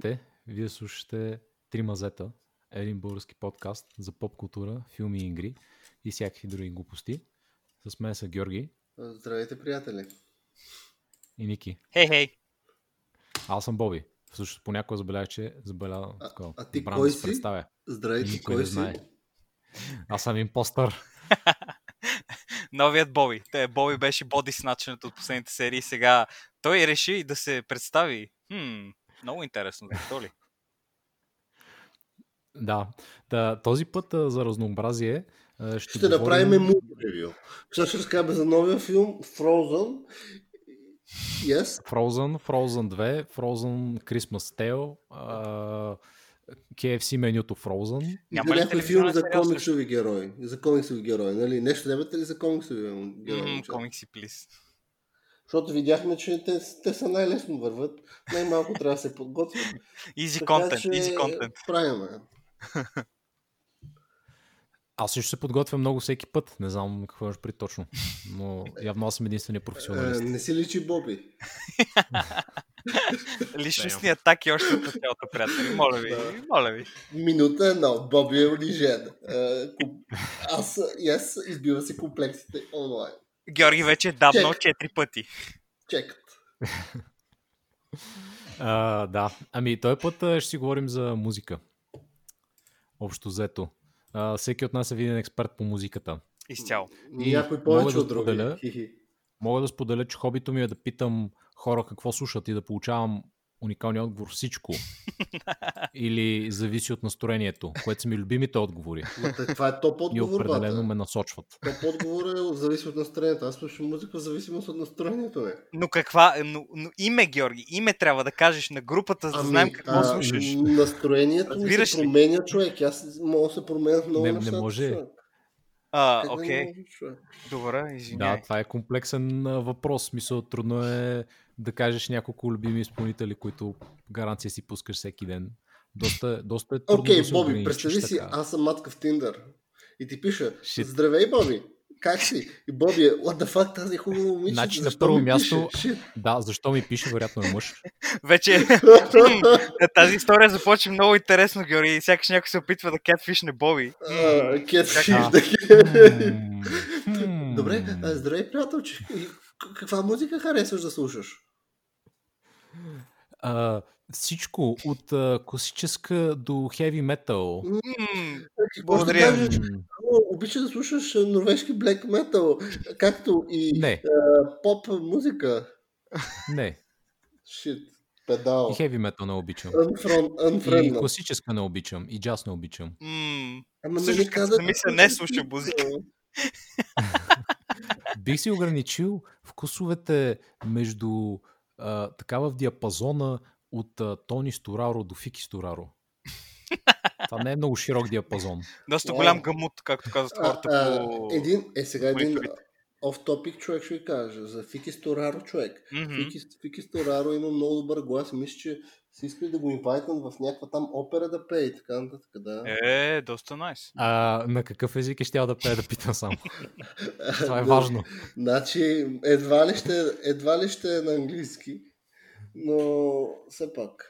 Здравейте! Вие слушате Три мазета, един български подкаст за поп култура, филми и игри и всякакви други глупости. С мен са Георги Здравейте, приятели! и Ники. Хей, хей! Аз съм Боби. Всъщност понякога забелязах, че забелява А, такова. а ти Забравям кой да се си? представя. Здравейте, Никой кой не си? знае. Аз съм импостър. Новият Боби. Те, Боби беше боди сначенето от последните серии. Сега той реши да се представи. Хм, много интересно. Защо ли? Да. да. Този път а, за разнообразие а, ще, Ще говорим... направим муви ревю. Сега ще разкажем за новия филм Frozen. Yes. Frozen, Frozen 2, Frozen Christmas Tale, а, KFC менюто Frozen. Няма за ли някой филм за комиксови герои. За комиксови герои, нали? Нещо нямате ли за комиксови герои? Момчета? комикси, плиз. Защото видяхме, че те, те са най-лесно върват. Най-малко трябва да се подготвят. Easy Така content, че easy content. Правиме. Аз също се подготвям много всеки път. Не знам какво имаш при точно. Но явно аз съм единствения Е, професионалист. не си личи Боби. Личностни атаки още от началото, приятели. Моля ви, Да. моля ви. Минута едно. Боби е унижен. Е, Аз, yes, избива си комплексите онлайн. Георги вече е дабнал четири пъти. Чекат. А, да. Ами, този път ще си говорим за музика. Общо взето. А, всеки от нас е виден експерт по музиката. Изцяло. И Някой повече да от други. споделя. Хи-хи. Мога да споделя, че хобито ми е да питам хора какво слушат и да получавам уникалния отговор всичко. Или зависи от настроението, което са ми любимите отговори. Това е топ И отговор, определено бата. ме насочват. Топ отговор е зависи от настроението. Аз слушам музика в зависимост от настроението ми. Но каква... Но, но име, Георги, име трябва да кажеш на групата, за да знаем какво а, слушаш. Настроението ми се променя, човек. Аз мога да се променят много Не- не може. човек. А, Как да не окей. човек? Добре, извинявай. Да, това е комплексен а, въпрос. Мисъл, трудно е да кажеш няколко любими изпълнители, които гаранция си пускаш всеки ден. Доста, доста е трудно Окей, да се Боби, ограничиш представи си, така. аз съм матка в Тиндър. И ти пиша, Shit. здравей, Боби, как си? И Боби е, what the fuck, тази хубава момиче, Значи, на първо място- пише? Да, защо ми пише, вероятно е мъж. Вече тази история започва много интересно, Георги. Сякаш някой се опитва да кетфишне Боби. А. да. Добре, здравей, приятелче. Каква музика харесваш да слушаш? А, всичко от а, класическа до хеви метал. М, Може да Благодаря. кажеш, обича да слушаш норвежки блек метал, както и Не, а, поп музика. не. Shit, педал. И хеви метал не обичам. Unfriend, И unfriend. класическа не обичам. И джаз не обичам. м. Ама като се казах, замисля, не слуша музика. Бих си ограничил вкусовете между а, такава в диапазона от а, Тони Стораро до Фики Стораро. Това не е много широк диапазон. Доста Вау. голям гамут, както казват хората а, по... един, е сега един оф топик човек ще ви кажа. За Фики Стораро човек. Мгм. Фики, Фики Стораро има много добър глас и мисля, че са искали да го инвайтнат в някаква там опера да пее и така нататък. Да. Е, доста найс. А, на какъв език е щял да пее да питам само? Това е важно. Значи, едва ли, ще, едва ли ще е на английски, но все пак.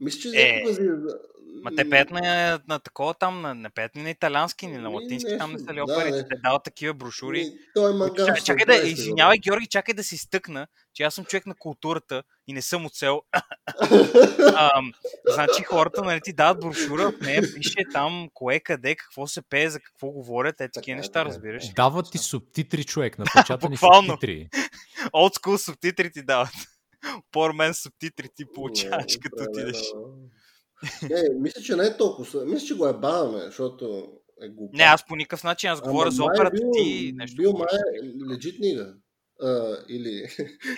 Мисля, че Е, някога за... Ма те пеят на, на такова там, на, не пеят ли на италиански, ни на Ми, латински, там не са ли да, оперите, не. те дават такива брошури. Ми, Той е мангал. Чакай, чакай да, извинявай, Георги, чакай да си стъкна, че аз съм човек на културата и не съм. Ам, значи хората нали, ти дават брошура, в нея пише там кое, къде, какво се пее, за какво говорят, е такива Така, неща, така. разбираш. Дават ти субтитри, човек, напечатани субтитри. School субтитри ти дават. Man субтитри ти получаваш, като отидеш. Не, мисля, че не е толкова. Мисля, че го е баваме, защото е глупо. Не, аз по никакъв начин, аз говоря за операта бил, ти. Нещо Бил май легит нига. А, или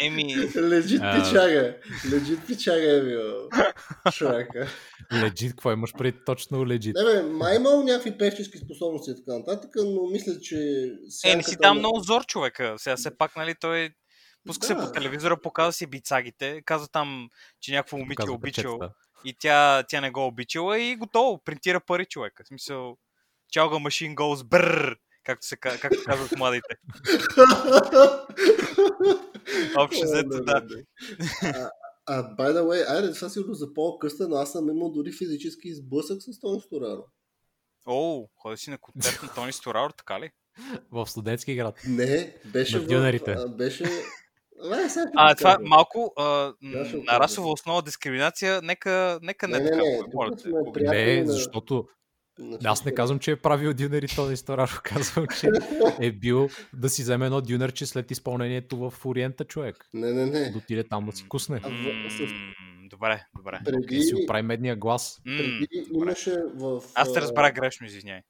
Еми, легит А. пичага. Легит пичага е бил човека. Легит, какво имаш преди точно легит? Не бе, май имал някакви певчески способности и така нататък, но мисля, че... е, не си на- много зор човека. Сега все пак, нали, той пуска се Да. по телевизора, показва си бицагите, казва там, че някакво момиче е обичал печетата. и тя, тя не го обичала и готово, принтира пари човека. В смисъл, чалга машин goes бррр, както, се, ка- както казват младите. Общо взето, да. А, а, by the way, айде, сега сигурно за по-къста, но аз съм имал дори физически сблъсък с Тони Стораро. О, ходи си на концерт на Тони Стораур, така ли? В студентски град. Не, беше На в... Беше... А, сега това кажа. малко а, на расова основа дискриминация, нека, нека не, Не, не, така. не, сме ако- приятели Не, на- защото на аз не казвам, че е правил дюнери Тони Стораро. Казвам, че е бил да си вземе едно дюнерче след изпълнението в Ориента човек. Не, не, не. Да отиде там да си кусне. А, в- с- М, Добре, добре. И си Преди, оправи медния глас. Преди добре. имаше в... Аз те а, разбрах грешно, извиняй.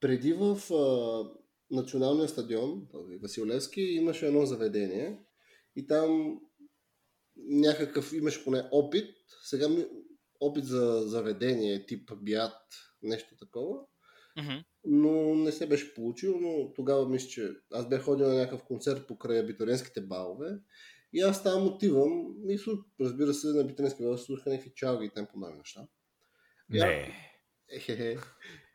Преди в а, националния стадион, този Василевски, имаше едно заведение и там някакъв имаше поне опит. Сега ми, опит за заведение тип биат, нещо такова. Мгм. но не се беше получил, но тогава мисля, че аз бях ходил на някакъв концерт покрай абитуренските балове и аз там отивам и слуш, разбира се, на абитуренски балове слушаха някакви чалги и тем подобни неща. Не.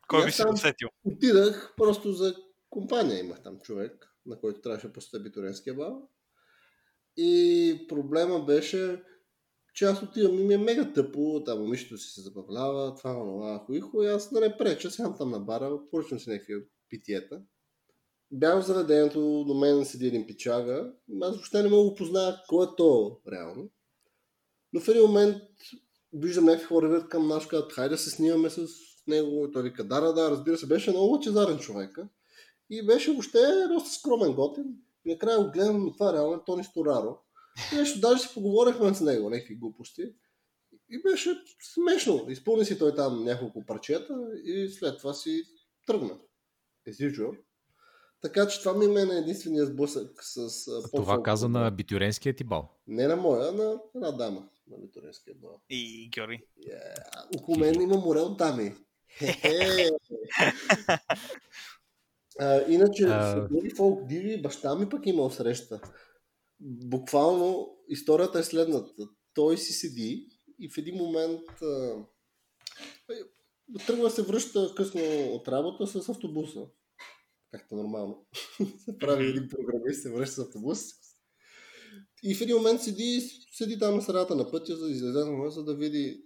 Кой би се там усетил? Отидах просто за компания имах там човек, на който трябваше да посетя абитуренския бал. И проблема беше, че аз отивам и ми е мега тъпо, там момичето си се забавлява, това, това, хуихо, и аз да не преча, сядам там на бара, поръчвам си някакви питиета. Бях в заведението, до мен седи един пичага, аз въобще не мога да позная кой е то реално. Но в един момент виждам някакви хора вървят към нас, казват, хайде да се снимаме с него. И той вика, да, да, да, разбира се, беше много лъчезарен човека. И беше въобще доста скромен готин. И накрая го гледам, и това реално е Тони Стораро. И нещо, даже си поговорихме с него, някакви глупости. И беше смешно. Изпълни си той там няколко парчета и след това си тръгна. As. Така че това ми е мен единствения сблъсък с а, Това каза на абитуренския ти бал. Не на моя, а на една дама на Виторинския бал. И Георги. Yeah. Около мен има море от дами. А, иначе, А. други фолк диви, баща ми пък имал среща. Буквално историята е следната. Той си седи и в един момент а, тръгва се връща късно от работа с автобуса. Както нормално. се прави един програмист, се връща с автобус. И в един момент седи, седи там на средата на пътя, за да излезе за да види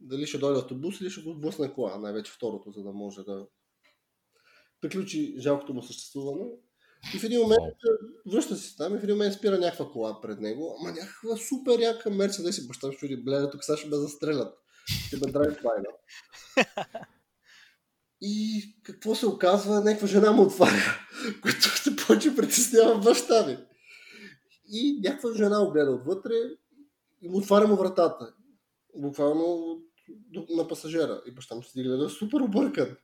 дали ще дойде автобус или ще го сблъсне кола. Най-вече второто, за да може да приключи жалкото му съществуване. И в един момент връща се там и в един момент спира някаква кола пред него. Ама някаква супер яка Мерцедес и баща ми чуди, бля, тук сега ще ме застрелят. Ще ме драви пайна. И какво се оказва? Някаква жена му отваря, което се почва притеснява баща ми. И някаква жена го гледа отвътре и му отваря му вратата. Буквално на пасажера. И баща му и гледа супер объркан.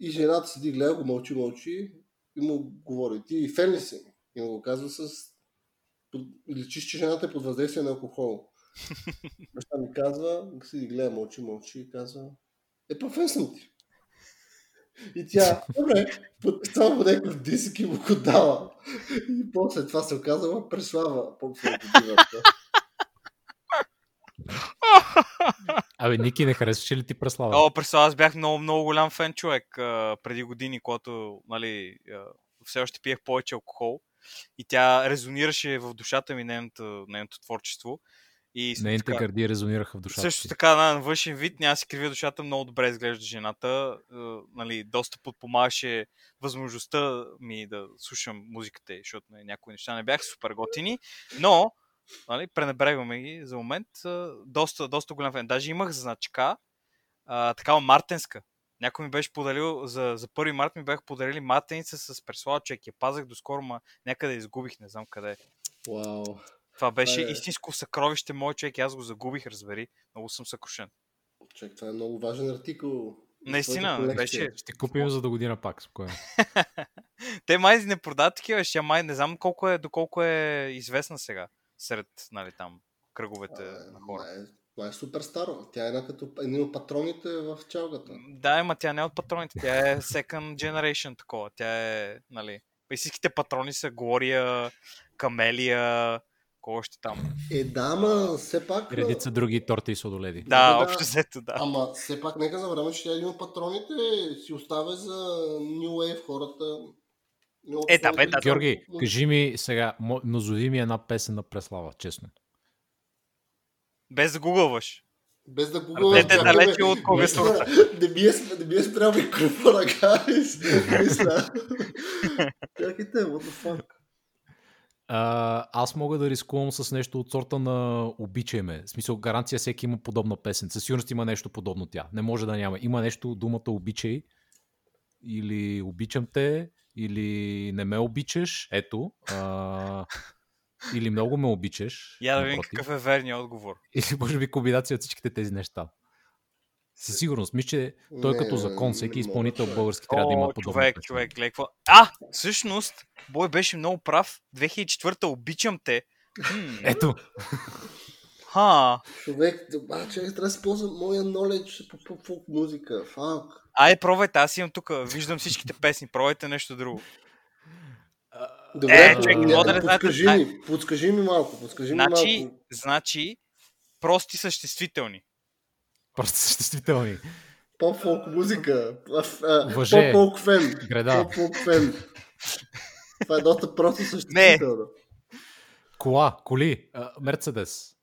И жената седи гледа го, мълчи, мълчи и му говори, ти фен ли си? И му го казва с... Личиш, че жената е под въздействие на алкохол. Баща ми казва, седи гледа, мълчи, мълчи и казва, е, па фен съм ти. И тя, добре, подписала му някакъв диск и му го дала. И после това се оказала преслава по фотографията. Абе, Ники, не харесваше ли ти преслава? О, представя, аз бях много, много голям фен човек а, преди години, когато нали, а, все още пиех повече алкохол и тя резонираше в душата ми нейното, нейното творчество. И Нейните така- гърди резонираха в душата Също ти. така, на външен вид, няма си кривя душата, много добре изглежда жената. Е, нали, доста подпомагаше възможността ми да слушам музиката, защото нали, някои неща не бяха супер готини, но нали, пренебрегваме ги за момент. Доста, доста голям фен. Даже имах значка, а, такава мартенска. Някой ми беше подарил, за, за 1 март ми бяха подарили мартеница с преслава, че я пазах доскоро, ма някъде изгубих, не знам къде. Вау. Това беше е- истинско съкровище, мой човек, и аз го загубих, разбери. Много съм съкрушен. Човек, това е много важен артикул. Наистина, беше- Ще купим за до година пак, спокойно. Те май не продават такива, ще май не знам колко е, доколко е известна сега сред нали, там кръговете А, на хора. Това е, това е супер старо. Тя е една като един от патроните в чалгата. Да, ама тя не е от патроните, тя е second generation такова. Тя е, нали, истинските патрони са Глория, Камелия, кого ще там. Е, да, ама все пак... Редица други торти и сладоледи. Да, да. общо взето, да. Ама все пак нека забравяме, че тя е един от патроните си оставя за New Wave хората. Е, да, Георги, кажи ми сега, назови ми една песен на Преслава, честно. Без да гугълваш. Без да Ръцете гугълвам. далече от клавиатурата. Не ми е, не ми е спрял микрофона, гайс. Мисля. Чакайте, what the fuck. А, аз мога да рискувам с нещо от сорта на обичай ме. В смисъл, гаранция всеки има подобна песен. Със сигурност има нещо подобно тя. Не може да няма. Има нещо, думата обичай. Или обичам те, или не ме обичаш. Ето. А, или много ме обичаш. Я да видим какъв е верният отговор. Или може би комбинация от всичките тези неща. Със сигурност. Мисля, че той Не, като закон, всеки изпълнител български трябва да има О, подобна човек, човек, какво. А, всъщност, Бой беше много прав. 2004-та обичам те. Ето. Ха. Човек, а, човек, трябва да си ползвам моя knowledge по, по фолк музика. Фак. Айде, пробвайте, аз имам тук, виждам всичките песни, пробвайте нещо друго. Добре, Е, по- човек, ня- мога да не знаете- подскажи ми, подскажи ми малко, подскажи ми Значи, малко. значи, прости съществителни. Просто съществителни. Поп-фолк музика. А, а. Поп-фолк фен. Греда. Поп-фолк фен. Това е доста просто съществително. Кола, коли, а, Мерцедес.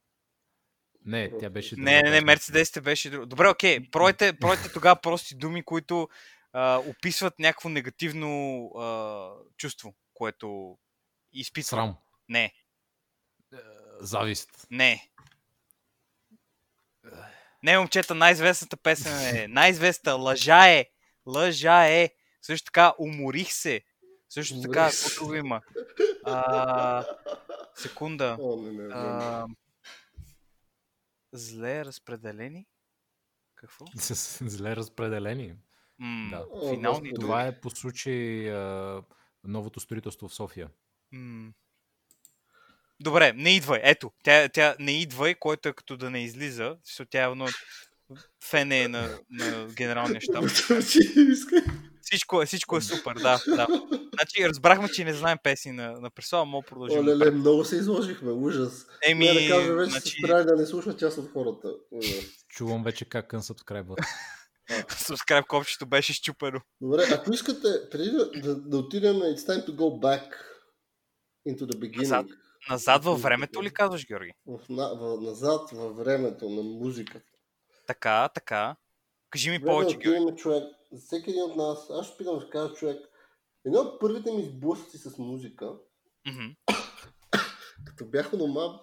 Не, тя беше... Не, не, не, Мерцедесите беше друго. Добре, окей, пройте, пройте тогава прости думи, които а, описват някакво негативно а, чувство, което изпитва. Срам. Не, Завист. не. Не, момчета, най-известната песен е. Най-известната лъжа е. Лъжа е. Също така, уморих се. Също така, Уморих се. какво друго има? А, секунда. О, не, не, не. А, зле разпределени? Какво? Зле разпределени. М, Да. О, финални думи. Това е по случай а, новото строителство в София. М. Добре, не идвай. Ето, тя, тя не идвай, който е като да не излиза, защото тя е едно фен е на, на генералния щаб. Всичко е, всичко е супер, да, да. Значи разбрахме, че не знаем песни на, на Пресова, мога продължим. О, леле, много се изложихме, ужас. Еми, Не да кажа, вече значи, се да не слушат част от хората. Ужас. Чувам вече как unsubscribe. subscribe копчето беше щупено. Добре, ако искате, преди да, да, да отидем, it's time to go back into the beginning. Назад. Назад във времето ли казваш, Георги? В, на, в, назад във времето на музиката. Така, така. Кажи ми Време повече, да Георги. човек, всеки един от нас, аз ще питам да кажа човек, едно от първите ми сблъсъци с музика, Мгм. като бях у дома,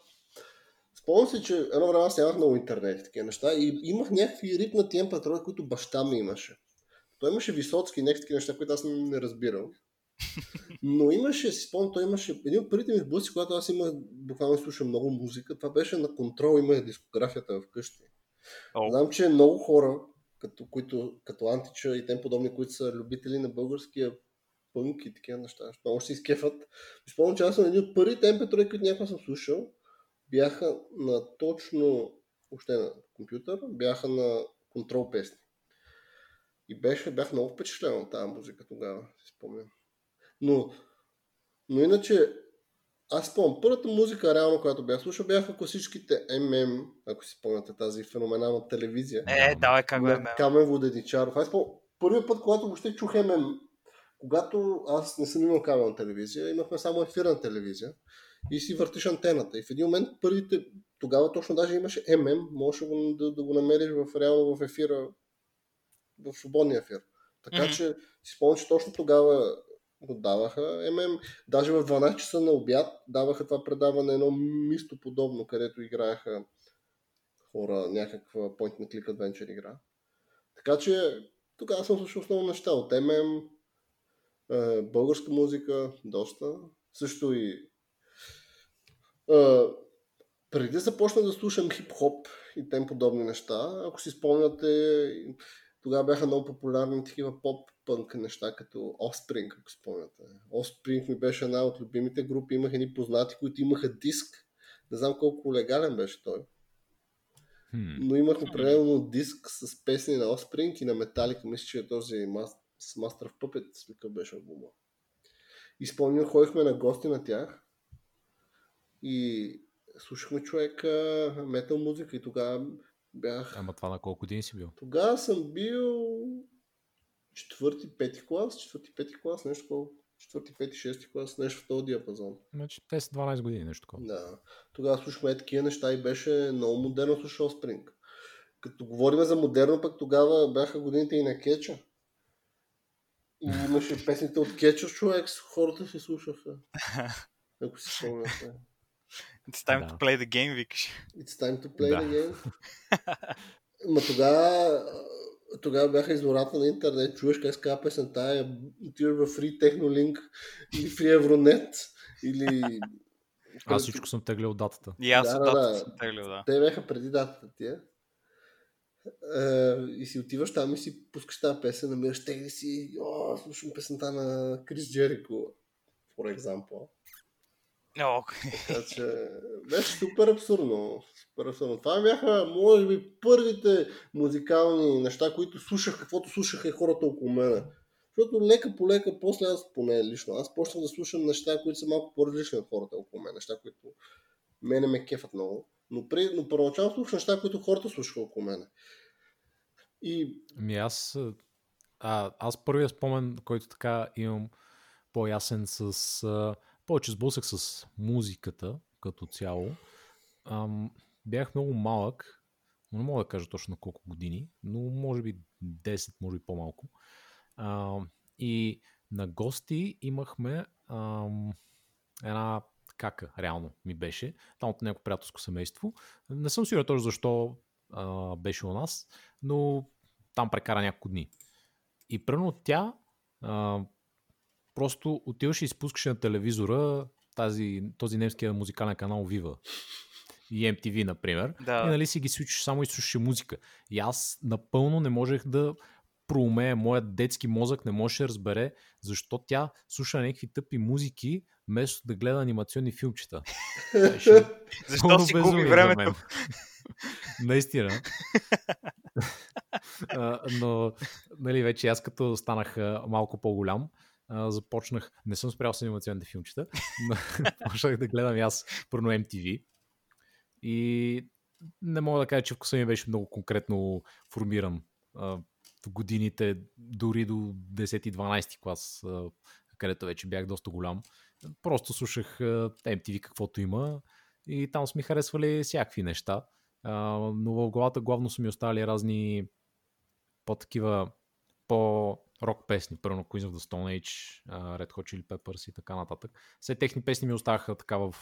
спомням се, че едно време аз нямах много интернет и такива неща и имах някакви ритнати MP3, които баща ми имаше. Той имаше Висоцки и някакви неща, които аз не, разбирам. Но имаше, си спомням, той имаше един от първите ми сблъсъци, когато аз имах, буквално слушам много музика, това беше на контрол, имах дискографията вкъщи. О. Знам, че много хора, като, които, като Антича и тем подобни, които са любители на българския пънк и такива неща, много ще се изкефат. Спомням, че аз съм един от първите MP3, които някога съм слушал, бяха на точно, още на компютър, бяха на контрол песни. И беше, бях много впечатлен от тази музика тогава, си спомням. Но, но иначе, аз спомням, първата музика, реално, която бях слушал, бяха класическите MM, ако си спомняте тази феноменална телевизия. Е, давай как бе, Камен Воденичаров. Аз спомням, първият път, когато въобще чух MM, когато аз не съм имал кабелна телевизия, имахме само ефирна телевизия и си въртиш антената. И в един момент първите, тогава точно даже имаше MM, можеш да, да го намериш в, реално в ефира, в свободния ефир. Така Мгм. че си спомням, че точно тогава го даваха MM. Даже в 12 часа на обяд даваха това предаване, едно мисто подобно, където играеха хора някаква point and click adventure игра. Така че тогава съм слушал основно неща от MM, е, българска музика, доста. Също и е, преди да започна да слушам хип-хоп и тем подобни неща, ако си спомняте, тогава бяха много популярни такива поп-пънк неща, като Offspring, ако спомняте. Offspring ми беше една от любимите групи, имах едни познати, които имаха диск. Не знам колко легален беше той. Но имах определено диск с песни на Offspring и на Metallica. Мисля, че е този с Master of Puppets, какъв беше албума. И спомням, ходихме на гости на тях и слушахме човека метал музика и тогава бях... Ама това на колко години си бил? Тогава съм бил четвърти, пети клас, четвърти, пети клас, нещо такова. четвърти, пети, шести клас, нещо в този диапазон. Значи 10-12 години, нещо такова. Да. Тогава слушахме такива неща и беше много модерно слушаш Offspring. Като говорим за модерно, пък тогава бяха годините и на Кеча. И имаше песните от Кеча, човек, хората си слушаха. Ако си спомняте. It's time Да. to play the game, викаш. It's time to play Да. the game. Ма тогава, тогава бяха извората на интернет, чуеш как казва песента, е, отиваш в Free Technolink или Free Euronet или... Аз всичко съм теглил датата. И аз Да, да, датата да. съм теглил, да. Те бяха преди датата тия. Е, и си отиваш там и си пускаш тази песен, намираш тегли си, о, слушам песента на Крис Джерико, for example. О, Така че беше супер абсурдно. Супер абсурдно. Това бяха, може би, първите музикални неща, които слушах, каквото слушаха и хората около мене. Защото лека по лека, после аз поне лично, аз почнах да слушам неща, които са малко по-различни от хората около мен, неща, които мене ме кефат много. Но, при, но първоначално слушах неща, които хората слушаха около мене. И Ми аз, а, аз първия спомен, който така имам по-ясен с а, повече сблъсък с музиката като цяло. Ам, бях много малък, но не мога да кажа точно на колко години, но може би 10, може би по-малко. А, и на гости имахме ам, една кака, реално ми беше, там от някакво приятелско семейство. Не съм сигурен точно защо а, беше у нас, но там прекара няколко дни. И пръвно тя а, просто отиваше и спускаше на телевизора тази, този немския музикален канал Viva и MTV, например. Да. И нали си ги свичаш само и слушаше музика. И аз напълно не можех да проумея, моят детски мозък не можеше да разбере защо тя слуша някакви тъпи музики, вместо да гледа анимационни филмчета. Защо си губи времето? Наистина. Но, нали, вече аз като станах малко по-голям, започнах, не съм спрял с анимационните филмчета, но почнах да гледам аз първо MTV. И не мога да кажа, че вкуса ми беше много конкретно формиран в годините, дори до 10-12 клас, където вече бях доста голям. Просто слушах а, MTV каквото има и там са ми харесвали всякакви неща. Но в главата главно са ми оставали разни по-такива по-рок песни, първо Queens of the Stone Age, Red Hot Chili Peppers и така нататък. Все техни песни ми оставаха така в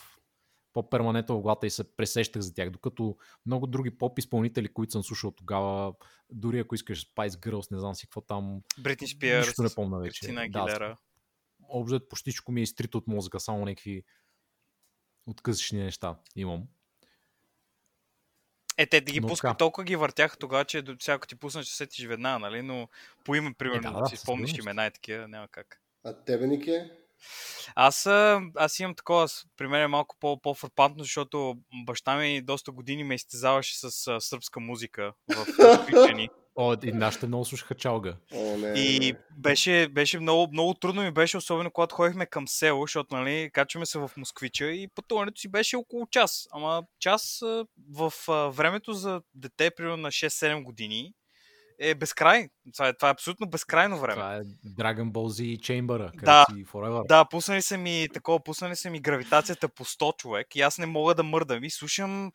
по-перманентно в главата и се пресещах за тях, докато много други поп изпълнители, които съм слушал тогава, дори ако искаш Spice Girls, не знам си какво там, Бритни нищо Спиърс, не помня вече. Кристина Да, Агилера. общо почти всичко ми е изтрито от мозъка, само някакви откъсъчни неща имам. Е, те да ги пускат, толкова ги въртяха тогава, че до всяко ти пусна, че сетиш веднага, нали? Но по име, примерно, да, да, да, си спомниш имена и такива, няма как. а тебе, Нике? Аз, а, аз имам такова, при мен е малко по- по-фрапантно, защото баща ми доста години ме изтезаваше с а, сръбска музика в Москвичани. О, и нашите много слушаха чалга. О, не, И не. беше, беше много, много трудно ми беше, особено когато ходихме към село, защото нали, качваме се в Москвича и пътуването си беше около час. Ама час в времето за дете, примерно на 6-7 години, е безкрай. Това е, това е абсолютно безкрайно време. Това е Dragon Ball Z и Chamber, Да. където си Forever. Да, пуснали са ми такова, пуснали са ми гравитацията по 100 човек и аз не мога да мърдам. И слушам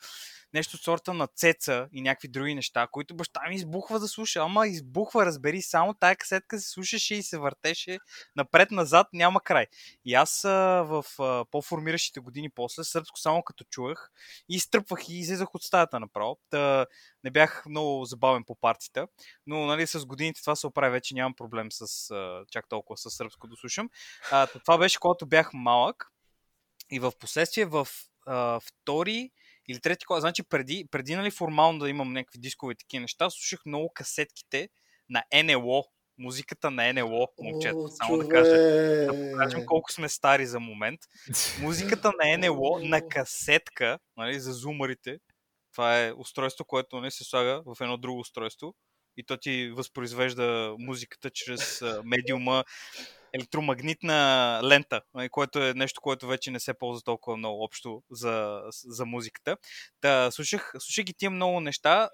нещо от сорта на Цеца и някакви други неща, които баща ми избухва да слуша. Ама избухва, разбери, само тая касетка се слушаше и се въртеше напред-назад, няма край. И аз а, в а, по-формиращите години после сръбско само като чувах и изтръпвах и излизах от стаята направо. Та, не бях много забавен по партията, но нали, с годините това се оправи, вече нямам проблем с а, чак толкова с сръбско да слушам. А, това беше когато бях малък и в последствие в а, втори или трети клас, значи преди, преди нали, формално да имам някакви дискове и такива неща, слушах много касетките на НЛО, музиката на НЛО, момчета, О, само да кажа. Да покажем колко сме стари за момент. Музиката на НЛО на касетка, нали, за зумарите, това е устройство, което не се слага в едно друго устройство и то ти възпроизвежда музиката чрез медиума електромагнитна лента, което е нещо, което вече не се ползва толкова много общо за, за музиката. Та, слушах, слушах ги тия много неща.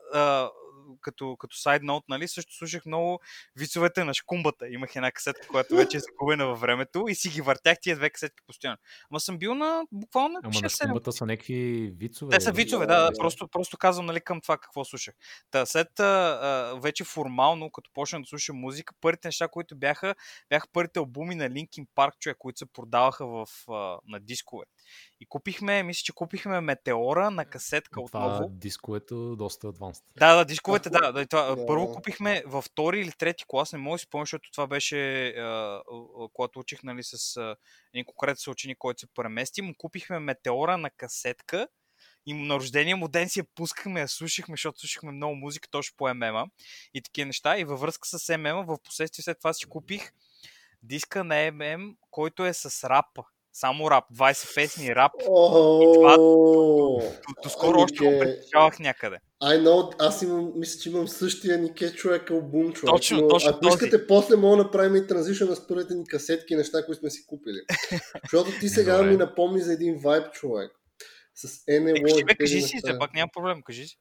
Като, като сайд ноут, нали, също слушах много вицовете на шкумбата. Имах една касетка, която вече е загубена във времето и си ги въртях тия две касетки постоянно. Ама съм бил на буквално Ама на 6-7 шкумбата са някакви вицове. те са вицове, да, Да, да, просто, просто казвам нали, към това какво слушах. Та, след а, вече формално, като почнах да слушам музика, първите неща, които бяха, бяха първите албуми на Linkin Park, човек, които се продаваха в, а, на дискове. И купихме, мисля, че купихме Метеора на касетка Това отново. дисковето доста адванст. Да, да, дисковете, да. да, това, да. Първо купихме във втори или трети клас, не мога да си спомня, защото това беше, а, когато учих нали, с а, един конкретен съученик, който се премести, му купихме Метеора на касетка и на рождения му ден си я пускахме, я слушахме, защото слушахме много музика точно по ММа и такива неща. И във връзка с ММа, в последствие след това си купих диска на ММ, който е с рапа. Само рап, 20 песни рап. това- О, Доскоро Ами, още го притежавах някъде. I know, аз имам, мисля, че имам същия Нике човек албум, човек. Точно, но точно Ако този. искате, после мога да направим и транзишън с първите ни касетки, неща, които сме си купили. Защото ти сега Добре. ми напомни за един вайб, човек. С Е, NLO кажи, и бе, тези кажи си, все пак няма проблем, кажи си.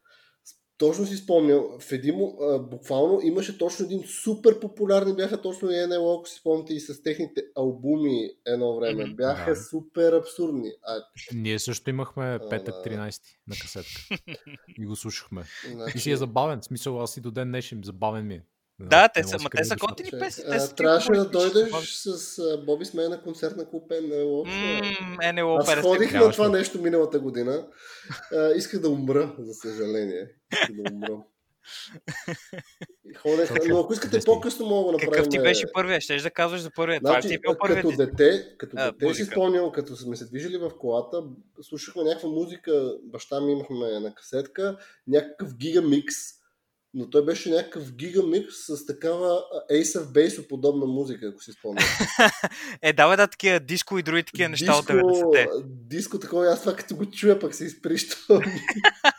Точно си спомням, в един, а, буквално имаше точно един супер популярни бяха точно и NLO, ако си спомняте и с техните албуми едно време. Мгм. Бяха Да. супер абсурдни. А, Ние също имахме петък 13 на касетка. И го слушахме. значи, И си е забавен. В смисъл, аз и до ден днешен забавен ми е. Да, те са, ма те са готини песни. Те са трябваше да дойдеш с Боби с мен на концерт на клуб. М, НЛО Аз 50 ходих на това нещо миналата година. Исках да умра, за съжаление. Исках да умра. Ходех, но ако искате по-късно мога да направим... Какъв ти беше първия? Щеш да казваш за първия. Това Значи, ти е бил първият като дете, като А, дете си спомням, като сме се движили в колата, слушахме някаква музика, баща ми имахме на касетка, някакъв гигамикс, но той беше някакъв гигамикс с такава Ace of Base подобна музика, ако си спомням. Е, давай да такива диско и други такива неща от 90-те. Диско такова, аз това като го чуя, пък се изприщам.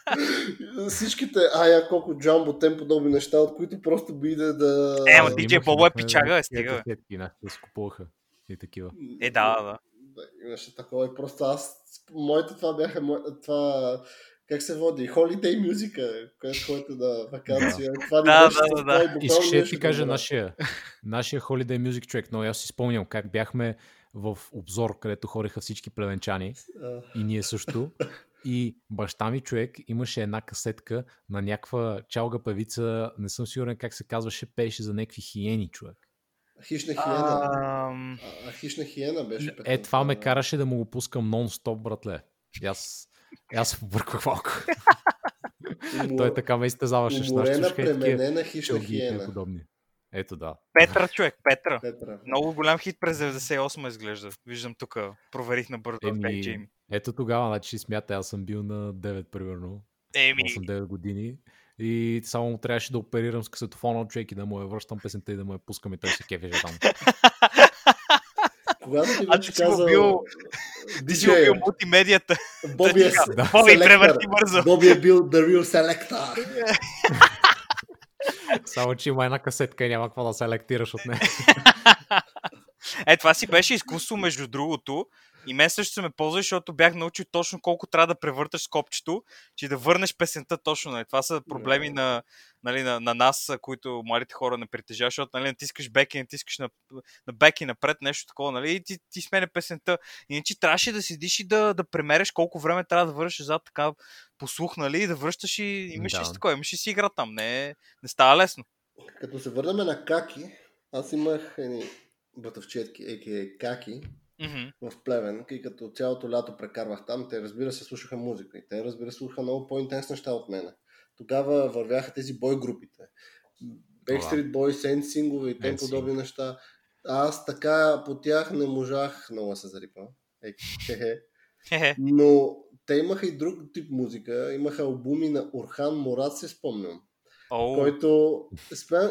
Всичките, ая колко джамбо, тем подобни неща, от които просто биде да... Е, ама DJ Бобо е пичага, бе, стига, нашите се купуваха. И такива. Е, да, да. Да, имаше такова и просто аз, моите това бяха, това, как се води, holiday музика, която ходите на вакансия. Това Да, беше да, да, да. Искаш ли да ти кажа нашия, нашия Holiday Music Track, но аз си спомням как бяхме в обзор, където хориха всички плевенчани и ние също. И баща ми човек имаше една касетка на някаква чалга певица, не съм сигурен как се казваше, пееше за някакви хиени човек. Хищна хиена. А, а хищна хиена беше Е, песента. това ме караше да му го пускам нон-стоп, братле. Аз, аз се побърках малко. Умор- Той така ме изтезаваше. ще Уморена, слушаха и такива пременена хищна чалги и тем хиена. подобни. Ето да. Петра, човек, Петра. Петра. Много голям хит през 98 изглежда. Виждам тук. Проверих на бързо. Еми, Еми... Джейми. ето тогава, значи смятай, аз съм бил на 9 примерно. Еми, 8-9 години. И само му трябваше да оперирам с касетофона от човек и да му я връщам песента и да му я пускам и той се кефеше там. Когато ти А ти си го казал... бил- ти си бил мултимедията. Боби е, Да, Боби, превърти бързо. Боби е бил the real selector. Само, че има една касетка и няма какво да се електираш от нея. Е, това си беше изкуство, между другото. И мен също се ме ползва, защото бях научил точно колко трябва да превърташ копчето, че да върнеш песента точно. Нали. Това са проблеми Да. на, нали, на, на нас, които младите хора не притежават, защото нали, натискаш бек и натискаш на, на бек и напред, нещо такова, нали, и ти, ти сменя песента. Иначе трябваше да седиш и да, да премереш колко време трябва да вършиш зад така послух, нали, и да връщаш и имаш Да. и си такова, имаш и си игра там. Не, не става лесно. Като се върнем на каки, аз имах едни бътъвчетки, а.к.а. каки, Мгм. в Плевен, и като цялото лято прекарвах там, те разбира се слушаха музика и те разбира се слушаха много по-интенс неща от мене. Тогава вървяха тези бой групите. Backstreet Boys, NSYNC и NSYNC. подобни неща. Аз така по тях не можах много се. Е, хе-хе. Хе-хе. Но те имаха и друг тип музика. Имаха албуми на Орхан Мурат, се спомням. Оу. Който,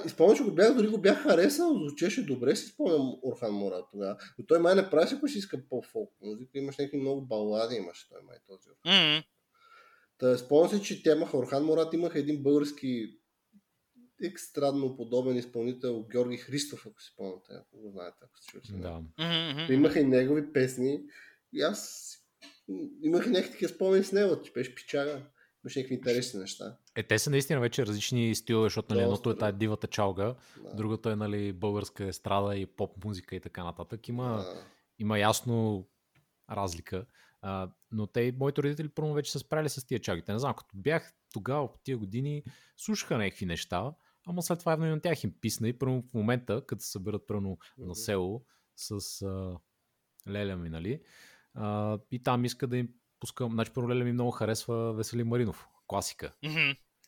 спомням, че го бях, дори го бях харесал, звучеше добре, си спомням Орхан Мурат тогава. Но той май не прави, ако си иска по-фолк музика, имаш някакви много балади, имаше той май този. Мгм. Та, спомням се, че те имаха, Орхан Мурат имаха един български екстрадно подобен изпълнител, Георги Христов, ако си спомняте, ако го знаете, ако сте чули. Да. Та Имаха и негови песни. И аз имах и някакви такива спомени с него, че беше пичага. Имаше някакви интересни неща. Е, те са наистина вече различни стилове, защото нали, едното е тая дивата чалга, Да. другото е нали, българска естрада и поп музика и така нататък. Има, Да. има ясно разлика. А, но те моите родители първо вече са справили с тия чагите. Не знам, като бях тогава по тия години, слушаха някакви неща, ама след това едно и на тях им писна и първо в момента, като се съберат първо на село с а, леля ми, нали? А, и там иска да им пускам. Значи първо леля ми много харесва Веселин Маринов. Класика.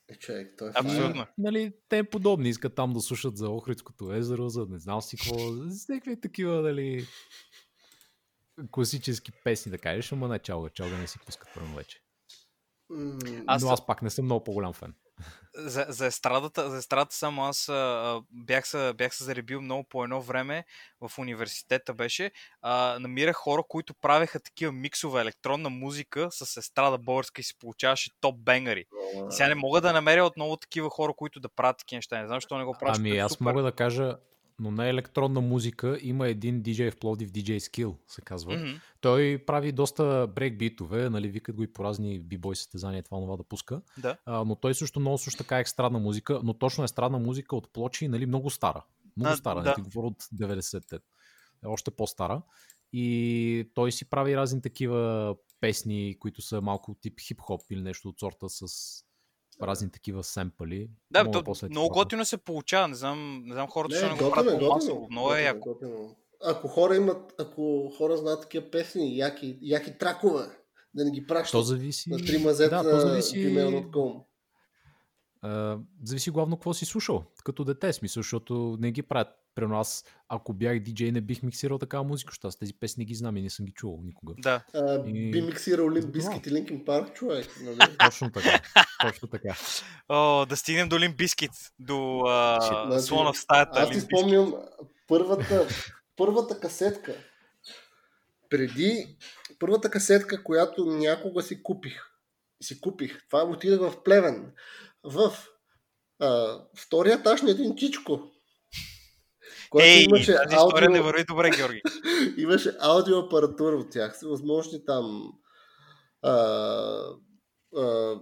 Е, човек, той е Абсолютно. файн. Нали, те подобни искат там да слушат за Охридското езеро, за не знам си какво, за някакви такива, нали, класически песни, да кажеш, ама не чалга, чалга не си пускат първо вече. М, Аз Но аз пак не съм много по-голям фен. За, за, естрадата, за естрадата само аз а, бях, се, бях се заребил много по едно време в университета беше. А, намирах хора, които правеха такива миксове електронна музика с естрада българска и се получаваше топ бенгари. сега не мога да намеря отново такива хора, които да правят такива неща. Не знам, защо не го правят. Ами аз супер. мога да кажа, но не електронна музика, има един диджей в Пловдив, DJ Skill, се казва. Мгм. Той прави доста брейкбитове, нали, викат го и по разни бибой състезания, това това да пуска. Да. А, но той също много също така е естрадна музика, но точно естрадна музика от плочи, нали, много стара. Много А, стара, да. не ти говоря от 90-те. Е още по-стара. И той си прави разни такива песни, които са малко тип хип-хоп или нещо от сорта с разни такива семпали. Да, Мога то, после много това. готино се получава. Не знам, не знам хората, Не, защо не го готино е, правят готино. по-масово. Много е готино, яко. готино. Ако хора имат, ако хора знаят такива песни, яки, яки тракове, да не ги То пращат зависи... на три мазета да, то зависи... gmail.com. А, зависи главно какво си слушал, като дете, смисъл, защото не ги правят. При аз, ако бях диджей, не бих миксирал такава музика, защото аз тези песни не ги знам и не съм ги чувал никога. Да. А, И- Би миксирал За Бискит и Линкин Парк, човек. Нали? Точно така. Точно така. О, да стигнем до Лимп Бискит, до а, Значи, слона в стаята. Аз ти спомням първата, първата касетка. Преди първата касетка, която някога си купих. Си купих. Това отидах в Плевен. В а, втория етаж на един чичко. Който Ей, имаше тази история не аудио, върви добре, Георги. имаше аудиоапаратура от тях. Възможни там а, а,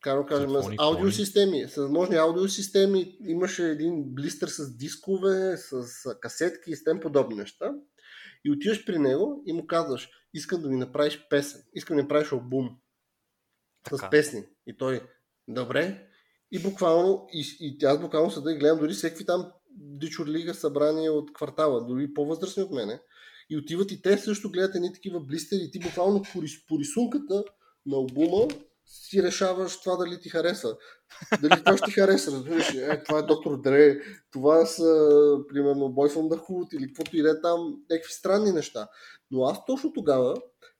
как да кажем, Симфони, аудиосистеми, с възможни аудиосистеми, имаше един блистър с дискове, с касетки и с тем подобни неща. И отиваш при него и му казваш, искам да ми направиш песен, искам да ми направиш албум с Така. песни. И той, добре. И буквално, и, и аз буквално седа и гледам дори всеки там дичурлига събрания от квартала, дори по-възрастни от мене. И отиват и те също гледат едни такива блистери ти буквално по, рис- по рисунката на албума си решаваш това дали ти хареса. Дали това ще ти хареса, разбираш. Е, това е доктор Дре, това са, примерно, Boy the Hood или каквото и да е там, някакви странни неща. Но аз точно тогава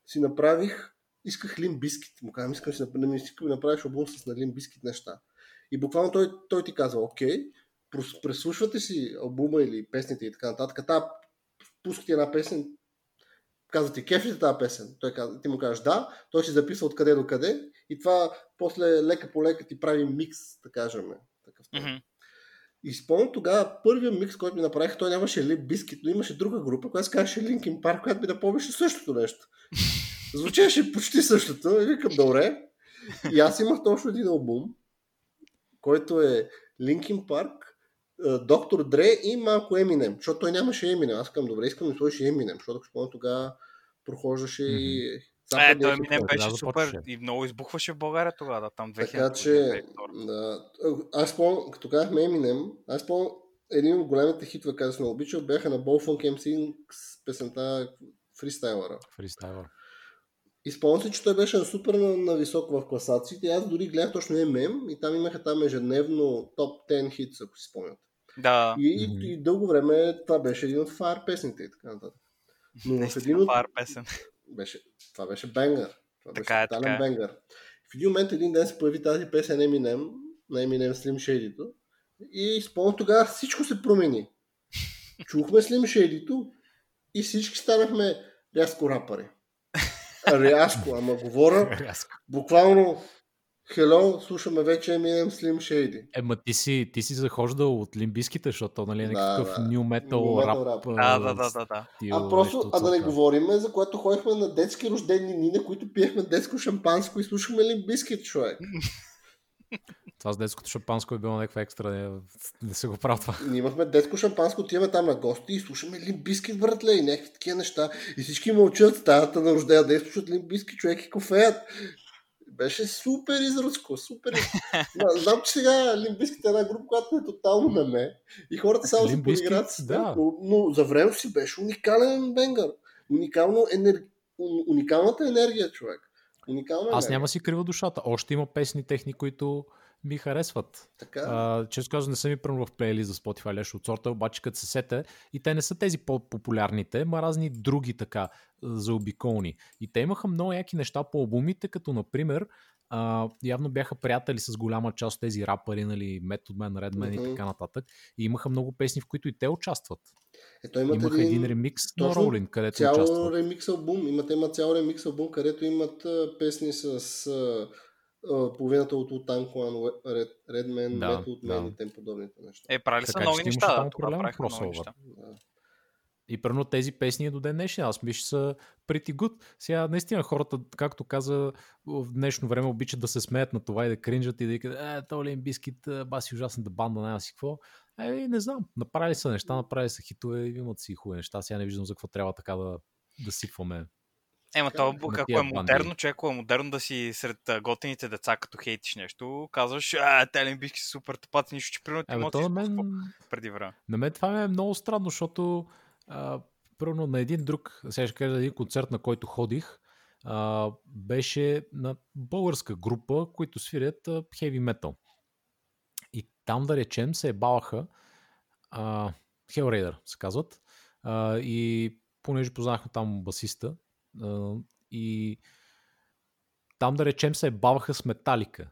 си направих, исках Бискит. Му казвам, искам да ми направиш албум с на Бискит неща. И буквално той, той ти казва, окей, преслушвате си албума или песните и така нататък. Та, пуска ти една песен, казва ти, кеф ли тази песен? Той казва, ти му кажеш да, той си записва откъде до къде и това после лека по лека ти прави микс, да кажем. Такъв. Мгм. И спомням тогава първият микс, който ми направих, той нямаше Лип Бискит, но имаше друга група, която се казваше Linkin Park, която ми напомняше същото нещо. Звучеше почти същото. И викам, добре. И аз имах точно един албум, който е Linkin Park, е, Доктор Дре и малко Eminem, защото той нямаше Eminem. Аз казвам, добре, искам да сложиш Eminem, защото ако тогава прохождаше и Е, западния той хип-хоп. Минем беше тогава супер започваше. и много избухваше в България тогава, да, там 2000 Така че, 2002. да, аз спомням, като казахме Eminem, аз спомням, един от големите хитове, където съм обичал, бяха на Bowfunk MC с песента Фристайлера. Фристайлър. И спомням си, че той беше супер на, на високо в класациите. Аз дори гледах точно MM и там имаха там ежедневно топ 10 хитс, ако си спомняте. Да, И, Мгм. и, дълго време това беше един от фаер песните и така нататък. Но в един от... фар песен. Беше, това беше бенгър. Това Така беше е, така е. бенгър. В един момент един ден се появи тази песен Eminem, на Eminem Slim Shady-то. И спомням тогава всичко се промени. Чухме Slim Shady-то и всички станахме рязко рапъри. Рязко, ама говоря Рязко. буквално Hello, слушаме вече Eminem Slim Shady. Ема ти си, ти си захождал от лимбиските, защото нали е Да, някакъв да. new New metal metal рап. рап. а, Да, да, да, да, да. стил, А просто, а да не сорта. говорим, за което ходихме на детски рождени дни, на които пиехме детско шампанско и слушахме ли бискит, човек. Това с детското шампанско е било някаква екстра, не, не се го правя това. Ние имахме детско шампанско, отиваме там на гости и слушаме Лимбискит, братле, и някакви такива неща. И всички мълчат стаята на рождения ден, слушат Лимбиски, човек и кофеят. Беше супер изръцко, супер. Зна- Знам, че сега Лимбискит е една група, която е тотално на ме. И хората само се подиграват с да. но, но за времето си беше уникален бенгър. Уникално енер... Уникалната енергия, човек. Уникална Аз енергия. няма си крива душата. Още има песни техни, които ми харесват. Така. А, често казвам, не съм ми пръвно в плейлист за Spotify леш от сорта, обаче като се сете, и те не са тези по-популярните, ма разни други така заобиколни. И те имаха много яки неща по албумите, като например, а, явно бяха приятели с голяма част от тези рапъри, нали, Method Man, Redman и Мгм. така нататък. И имаха много песни, в които и те участват. Ето имат Имаха един ремикс на Ролин, където цял участват. ремикс албум. Имат, имат цял ремикс албум, където имат а, песни с а, половината от Wu-Tang Clan, Red, Redman, Да, Method Man да. и тем подобните неща. Е, правили са много неща, да, тогава правиха много неща. Да. И първо тези песни до ден днешен, аз мисля, са pretty good. Сега наистина хората, както каза, в днешно време обичат да се смеят на това и да кринжат и да викат, е, то ли бискит, баси ужасната банда, няма си какво. Е, не знам, направили са неща, направили са хитове, имат си хубави неща. Сега не виждам за какво трябва така да, да сипваме. Ема то, на ако е модерно, човек, ако е модерно да си сред а, готените деца, като хейтиш нещо, казваш, а, те олимпийски са супер тъпаци, нищо, че примерно ти Е, може то на мен, преди време. на мен това ми е много странно, защото а, първо на един друг, сега ще кажа един концерт, на който ходих, а, беше на българска група, които свирят хеви метал. И там, да речем, се ебаваха а, Hellraider, се казват. А, и понеже познахме там басиста, а, и там, да речем, се ебаваха с Металика.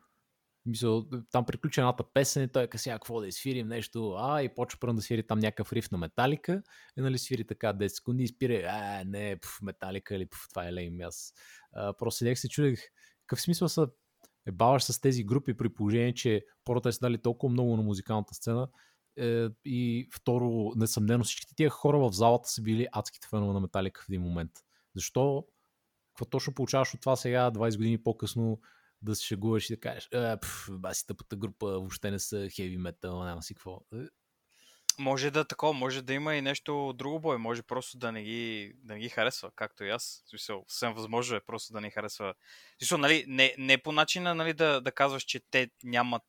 Мисъл, там приключи едната песен и той е сега какво да изсвирим нещо, а и почва първо да свири там някакъв риф на Металика и нали свири така 10 секунди и спира, а не, пф, Металика или пф, това е лейм, аз а, просто седях се чудех, какъв смисъл са ебаваш с тези групи при положение, че първо те са дали толкова много на музикалната сцена е, и второ, несъмнено всичките тия хора в залата са били адските фенове на Металика в един момент. Защо? Какво точно получаваш от това сега, 20 години по-късно, да се шегуваш и да кажеш, е, пф, баси тъпата група въобще не са хеви метал, няма си какво. Е, Може да такова, може да има и нещо друго бой, може просто да не ги, да не ги харесва, както и аз. Смисъл, съвсем възможно е просто да не харесва. Смисъл, нали, не, не по начина нали, да, да казваш, че те нямат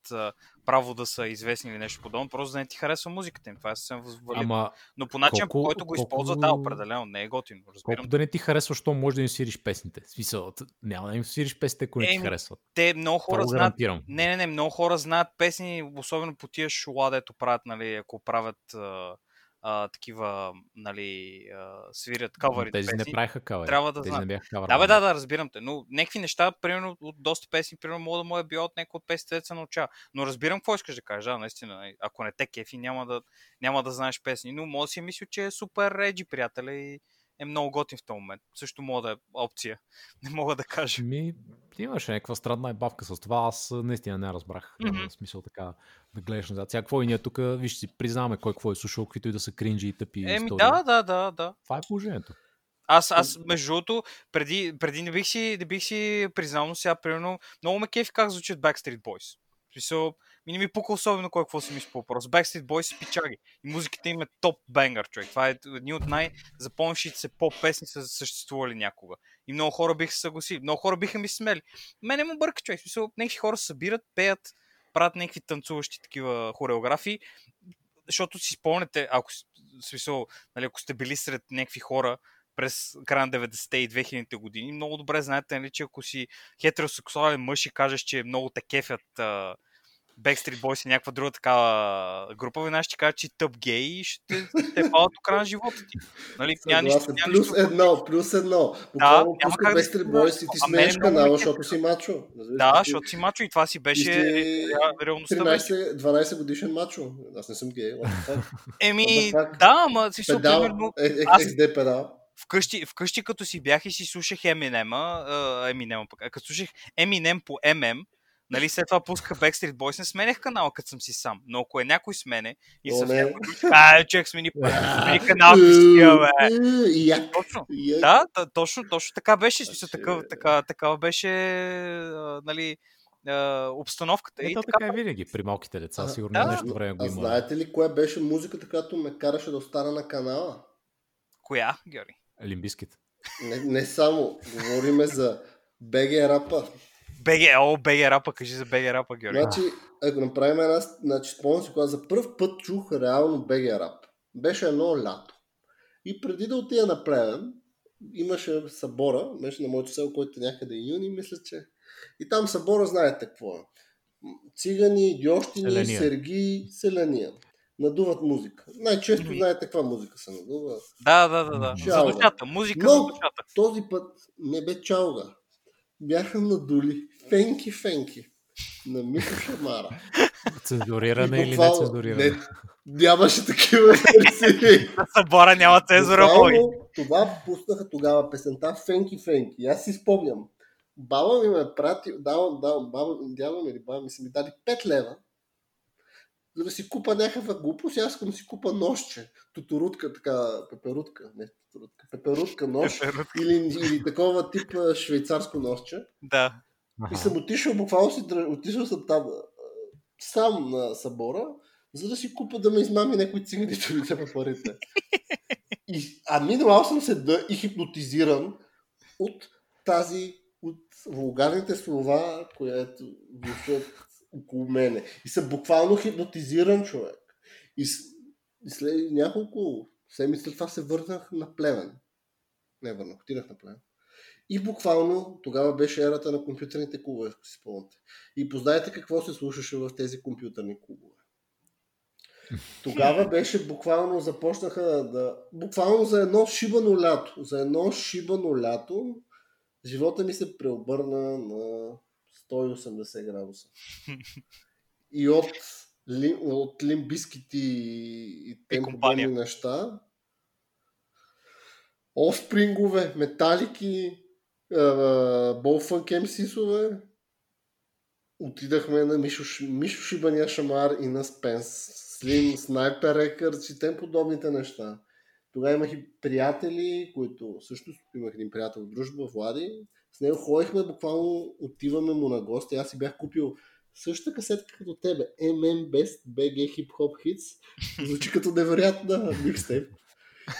право да са известни или нещо подобно, просто да не ти харесва музиката им. Това е съвсем възможно. Ама Но по начин, по колко- който го колко- използва, да, определено, не е готино. Разбирам. колко да не ти харесва, що може да им свириш песните. Смисъл, няма да им свириш песните, ако не ти харесват. Те много Това хора го знаят. Не, не, не, много хора знаят песни, особено по тия шола, дето правят, нали, ако правят а, такива, нали, а, свирят кавари тези не песни. правиха кавери. трябва да тези знаят. не бяха кавър. Да, бе, да, да, разбирам те. Но някакви неща, примерно от доста песни, примерно мога да му е било от някои от песните, деца научава. Но разбирам какво искаш да кажеш, да, наистина. нали, Ако не те кефи, няма да, няма да знаеш песни. Но мога да си мисля, че е супер реджи, приятеля, и е много готин в този момент. Също мога да е опция. Не мога да кажа. Ми, имаше някаква странна ебавка с това. Аз наистина не разбрах. Mm-hmm. смисъл така да гледаш назад. Сега какво и ние тук, виж си, признаваме кой какво е слушал, каквито и да са кринджи и тъпи Еми, да, да, да, да. Това е положението. Аз, аз между другото, преди, преди не, бих си, не бих си признал, но сега, примерно, много ме кефи как звучат Backstreet Boys. В смисъл, ми не ми пука особено кой какво си мисли по въпрос. Backstreet Boys са пичаги. И музиката им е топ бенгър, човек. Това е едни от най-запомнящите се поп-песни са съществували някога. И много хора биха се съгласили. Много хора биха ми смели. Мене му бърка, човек. Смисъл, някакви хора събират, пеят, правят някакви танцуващи такива хореографии, защото си спомняте, ако, смисъл, нали, ако сте били сред някакви хора, през края на 90-те и 2000-те години. Много добре знаете, нали, че ако си хетеросексуален мъж и кажеш, че много те кефят Backstreet Boys и някаква друга такава група, веднага ще кажа, че тъп гей и ще те палят до края на живота ти. Нали, няма нищо, няма Плюс нищо. едно, плюс едно. Буквално няма пуска да Backstreet Boys и ти ме канала, кефи. защото си мачо. Да, защото си мачо и това си беше реалността. Беше. 13-12 годишен мачо. Аз не съм гей. Еми, да, ама си примерно, е- е- XD педал. вкъщи, вкъщи като си бях и си слушах Еминема, Еминема пък, като слушах Еминем по ММ, нали, след това пусках Backstreet Boys, не сменях канала, като съм си сам. Но ако е някой с мене и съм някой, а, човек смени, смени канал, бе. Е, Точно. Да, точно, точно така беше. Значи- такъв, така, такава беше, а, нали, а, обстановката. Ето и така, така е винаги при малките деца. А, Сигурно да. нещо време го А има. знаете ли кое беше музиката, която ме караше да остана на канала? коя, Георги? Лимбискит. Не, не само. Говориме за БГ рапа. БГ, о, БГ рапа, кажи за БГ рапа, Георги. Значи, ако направим една... Значи, спомням си, когато за първ път чух реално БГ рап. Беше едно лято. И преди да отида на Плевен, имаше събора, беше на моето село, който е някъде юни, мисля, че. И там събора, знаете какво е. Цигани, дьощини, Селения. серги, селения. Надуват музика. Най-често Мгм. знаете каква музика се надува. Да, да, да, да. За Чао, бе. душата, музика Но- за душата. Този път не бе чалга. Бяха надули фенки-фенки на Мишо Шамара. Цензуриране или не цензуриране? Не, нямаше такива версии. Събора няма цензура, бой. Това пуснаха тогава песента Фенки Фенки. Аз си спомням. Баба ми ме прати, дава, дава, баба, дядо ми или баба ми са ми дали 5 лева, за да си купа някаква глупост аз искам да си купа нощче. Тутурутка, така, пеперутка, не тутурутка, пеперутка нощ или, или такова тип швейцарско нощче. Да. И съм отишъл, буквално си, отишъл съм там сам на събора, за да си купа да ме измами някой цигани да ми взема парите. И, а минал съм се да и хипнотизиран от тази, от вулгарните слова, които вършат около мене. И съм буквално хипнотизиран човек. И, и след няколко седмици след това се върнах на Плевен. Не върнах, отидах на Плевен. И буквално тогава беше ерата на компютърните клубове, ако си спомняте. И познайте какво се слушаше в тези компютърни клубове. Тогава беше буквално започнаха да... Буквално за едно шибано лято. За едно шибано лято живота ми се преобърна на 180 градуса. И от, от лимбиските и, и тем компания. подобни неща Офспрингове, металики, Болфънк МСИСове. Отидахме на Мишо, Мишо Шибания Шамар и на Спенс, Слим, Снайпер Рекърдс и тем подобните неща. Тогава имах и приятели, които също имах един приятел в дружба, Влади. С него ходихме, буквално отиваме му на гости. Аз си бях купил същата касетка като тебе. MM Best BG Hip Hop Hits. Звучи като невероятна микстейп.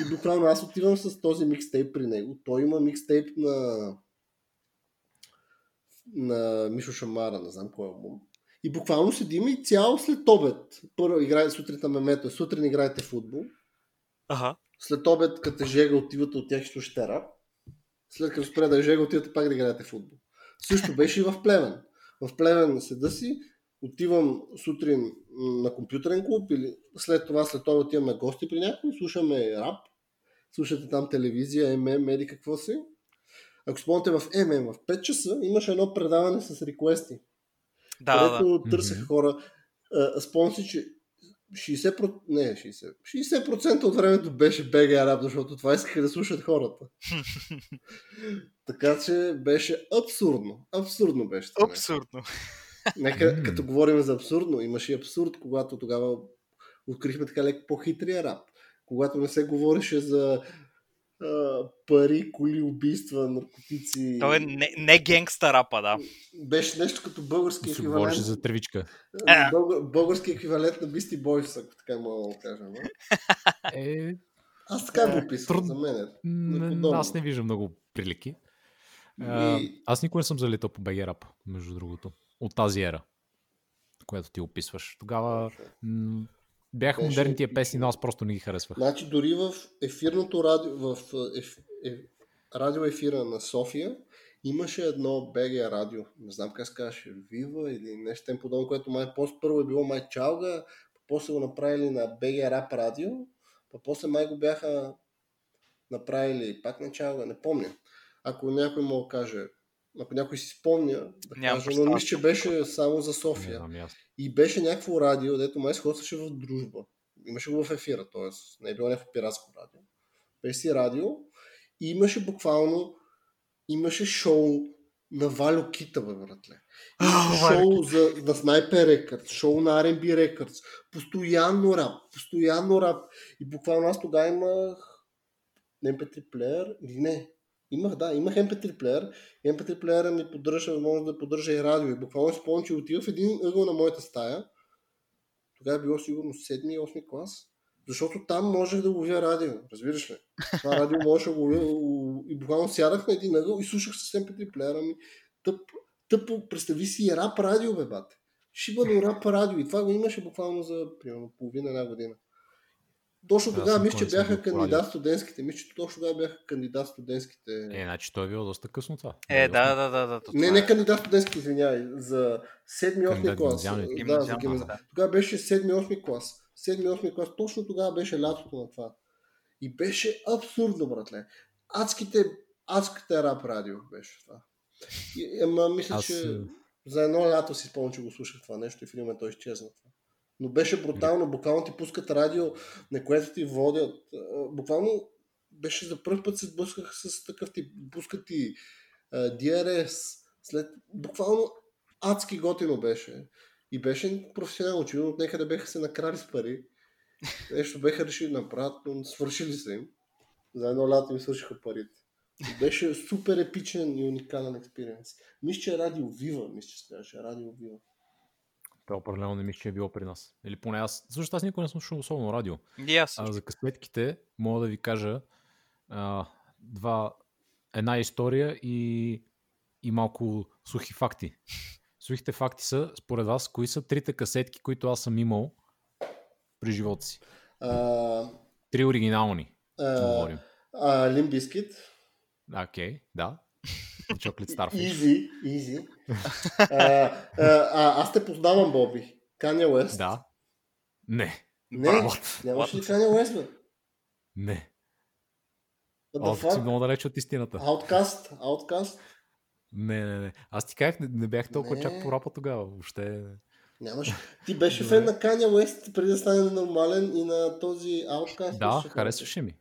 И буквално аз отивам с този микстейп при него. Той има микстейп на на Мишо Шамара, не знам кой е албум. И буквално седим и цял след обед. Първо играе сутринта мемето, сутрин играете футбол. Ага. След обед, като жега, отивате от тях и слушате рап. След като спре да е жега, отивате пак да играете футбол. Също беше и в Плевен. В Плевен седа си, отивам сутрин на компютърен клуб или след това, след това отиваме гости при някой, слушаме рап, слушате там телевизия, ММ, меди какво си. Ако спомняте в ММ, в 5 часа имаше едно предаване с реквести, Да, да, да. където търсех Мгм. хора. А, Спомням си, че 60%, не 60%, 60% от времето беше БГ рап, защото това искаха да слушат хората. така че беше абсурдно. Абсурдно беше това. Абсурдно. Нека, като говорим за абсурдно, имаше и абсурд, когато тогава открихме така леко по-хитрия рап. Когато не се говореше за пари, коли, убийства, наркотици. Той е не, не генгста рапа, да. Беше нещо като български еквивалент. за тревичка. Е. Българ, български еквивалент на Бисти Бойс, ако така мога да кажа. Е, Аз така го описвам Трудно. за мен. е. Неподобно. аз не виждам много прилики. А, И- аз никога не съм залитал по BG Rap, между другото. От тази ера, която ти описваш. Тогава м- бяха Беше модерни тия епично. песни, но аз просто не ги харесвах. Значи дори в ефирното радио, в еф, еф, радио ефира на София имаше едно БГ радио, не знам как се казваше, Вива или нещо подобно, което май пост първо е било май Чалга, после го направили на БГ Рап радио, па после май го бяха направили пак на Чалга, не помня. Ако някой да каже, ако някой си спомня, да Нямам каже, но мисля, че беше само за София. знам и беше някакво радио, дето май сходстваше в дружба. Имаше го в ефира, т.е. не е било някакво пиратско радио. Беше си радио и имаше буквално имаше шоу на Валю Кита, бе, братле. Валю шоу за, на Sniper Records, шоу на R&B Records. Постоянно рап, постоянно рап. И буквално аз тогава имах MP3 плеер или не. Имах, да, имах MP3 плеер. И MP3 плеера ми поддържа възможност да поддържа и радио. И буквално спомням, че отива в един ъгъл на моята стая. Тогава е било сигурно 7-8 клас. Защото там можех да ловя радио, разбираш ли? Това радио можеше да ловя и буквално сядах на един ъгъл и слушах с MP3 плеера ми. Тъп, тъпо, представи си рап радио, бе, бате. Шибано рап радио. И това го имаше буквално за примерно половина една година. Точно тогава мисля, че бяха бил кандидат студентските. Мисля, че точно тогава бяха кандидат студентските. Е, значи той е било доста късно това. Е, Доста. да, да, да. да то Не, не е. кандидат студентски, извинявай, за 7-8 Кандидат клас. Да, за Гимназиални. Тогава беше 7-8 клас. 7-8 клас, точно тогава беше лятото на това. И беше абсурдно, братле. Адските, адските рап радио беше това. И, ама, мисля, Аз, че е, за едно лято си спомням, че го слушах това нещо и в един момент той изчезна. това. Но беше брутално, буквално ти пускат радио, на което ти водят. Буквално беше за първ път се сблъсках с такъв ти, пускат ти DRS, след, буквално адски готино беше. И беше професионално, очевидно от някъде беха се накрали с пари. Нещо беха решили да направят, но свършили са им. За едно лято им свършиха парите. Беше супер епичен и уникален експириенс. Мисля, че е Радио Вива, мисля, че се Радио Вива. Той определено не мисля, че е било при нас. Или поне аз. Също аз никога не съм слушал особено радио. И аз. А за касетките мога да ви кажа а, два, една история и, и малко сухи факти. Сухите факти са, според вас, кои са трите касетки, които аз съм имал при живота си? А, Три оригинални. а, Лимбискит. Окей, да. Chocolate Starfish. Изи, изи. А, а, а, аз те познавам, Боби. Каня Уест. Да. Не. Не, What? нямаш ли? Каня Уест, бе? Не. Си много далеч от истината. Outcast, Outcast. Не, не, не. Аз ти казах, не, не бях толкова Не. чак по рапа тогава. Въобще. Нямаш. Ти беше фен на Каня Уест преди да стане нормален и на този Outcast. Да, харесваше ми.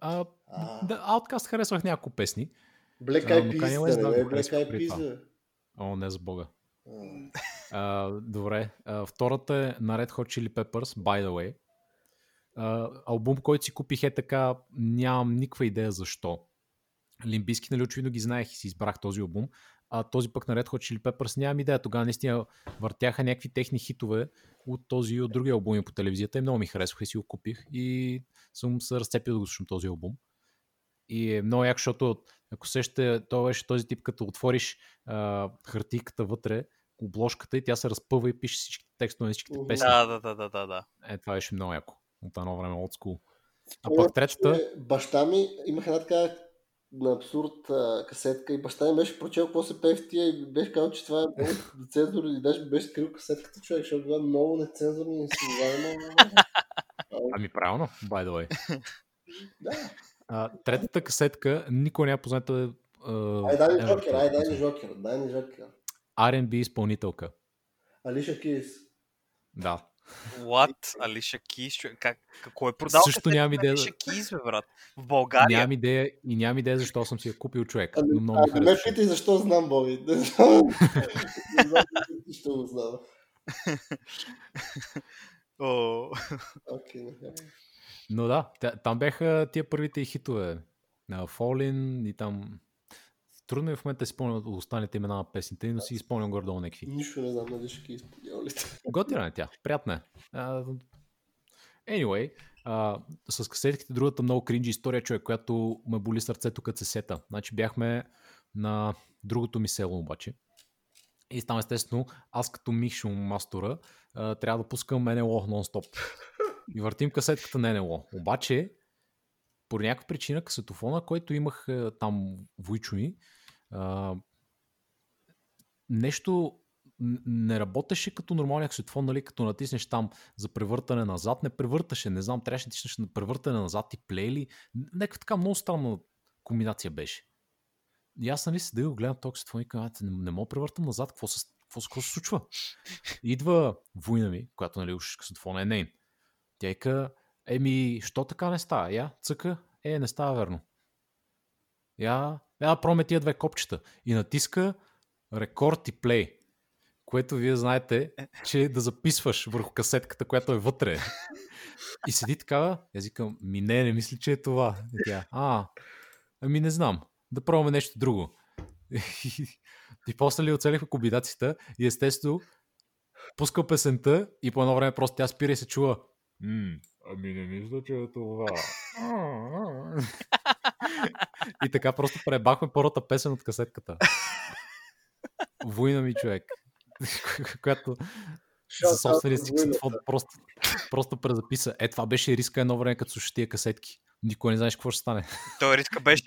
А, А. да, Outcast харесвах няколко песни. Black Eyed Peas, да бе, Black Eyed Peas. О, не за бога. А. Добре. А, втората е на Red Hot Chili Peppers, by the way. А, албум, който си купих е така, нямам никаква идея защо. Лимбиски, нали, очевидно ги знаех и си избрах този албум. А този пък на Red Hot Chili Peppers нямам идея. Тогава наистина въртяха някакви техни хитове от този и от други албуми по телевизията и много ми харесваха и си го купих и съм се разцепил да го слушам този албум. И е много яко, защото ако сещате, то беше този тип, като отвориш а, хартийката вътре, обложката и тя се разпъва и пише всички текстове на всичките песни. Да, да, да, да, да. Е, това беше много яко. От едно време от school. А пък третата, Баща ми имах една така на абсурд а, касетка и баща ми беше прочел какво се пее в тия и беше казал, че това е много нецензурно и даже беше скрил касетката човек, защото била много нецензурно и не си ами правилно, by the way. Да, А, третата касетка, никой не е позната. а, ай дай ни ever Жокер, ай дай ни позната. Жокер, дай ни Жокер. R&B изпълнителка. Алиша Кис. Да. What? Алиша Кис? човек? Как, какво е продал? Също нямам идея. Алиша Кис, бе, брат. В България. Нямам идея и нямам идея защо съм си я купил човек. Ами, Но много а, не ме питай защо знам, Боби. Не знам. Ще го знам. О, Окей. Но да, та- там бяха тия първите и хитове. На Fallen и там... Трудно е в момента да си спомням от останалите имена на песните, но си изпълням горе-долу някакви. Нищо не знам, Алиша Кис. Подявалите. Готина е тя, приятна е. А, Anyway, а, с касетките другата много кринджи история, човек, която ме боли сърцето като се сета. Значи бяхме на другото ми село обаче. И там естествено, аз като Мишо Мастора а, трябва да пускам НЛО нон-стоп. И въртим касетката на НЛО. Обаче, по някаква причина, касетофона, който имах а, там войчо ми, нещо не работеше като нормалния касетофон, нали, като натиснеш там за превъртане назад, не превърташе, не знам, трябваше да натиснеш на превъртане назад и плейли. Някаква така много странна комбинация беше. И аз нали седя и го гледам този касетофон и казвам, не, не мога да превъртам назад, какво се, какво, какво се случва? Идва война ми, която нали уж е нейн. Тя ика, еми, що така не става? Я, цъка, е, не става верно. Я, я проме тия две копчета и натиска рекорд и плей, което вие знаете, че да записваш върху касетката, която е вътре. И седи такава, аз ми не, не мисля, че е това. И тя, а, ами не знам. да пробваме нещо друго. И после ли оцелихме комбинацията и естествено пуска песента и по едно време просто тя спира и се чува. М, ами не мисля, че е това. и така просто пребахме първата песен от касетката. Война ми човек. която за собствения си ксенофон просто, просто презаписа. Е, това беше риска едно време, като слушаш тия касетки. Никой не знаеш какво ще стане. Той риска беше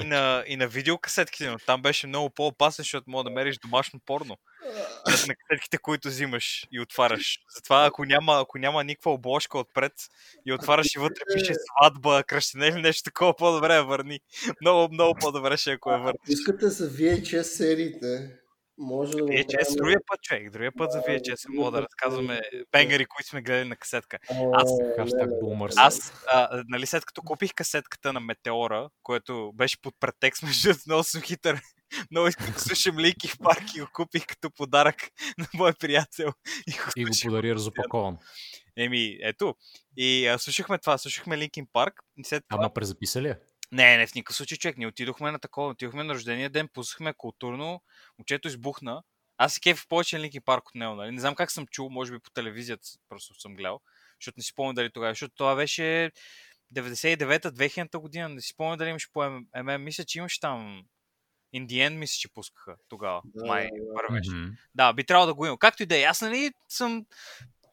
и на, и на видеокасетките, но там беше много по-опасен, защото мога да мериш домашно порно. на касетките, които взимаш и отваряш. Затова ако няма, ако няма никаква обложка отпред и отваряш и вътре пише сватба, кръщене или нещо такова, по-добре я върни. Много, много по-добре ще ако я върнеш. Искате за VHS сериите. Може да VHS, правим... другия път, човек. Другия път за VHS мога да разказваме бенгъри, които сме гледали на касетка. Аз, аз а, нали, след като купих касетката на Метеора, което беше под претекст, между много съм хитър, много искам да слушам Лики в парк и го купих като подарък на мой приятел. И го, и го подари разопакован. Еми, ето. И а, слушахме това, слушахме Линкин Парк. След това... Ама презаписа ли не, не, в никакъв случай, човек. Ние отидохме на такова, отидохме на рождения ден, пуснахме културно, момчето избухна. Аз си кеф повече Линки парк от него, нали? Не знам как съм чул, може би по телевизията просто съм гледал, защото не си спомня дали тогава, защото това беше 99-та, 2000-та година, не си спомня дали имаш по ММ, мисля, че имаш там Индиен, мисля, че пускаха тогава. Да, май да, Mm-hmm. Да, би трябвало да го има. Както и да е, аз нали съм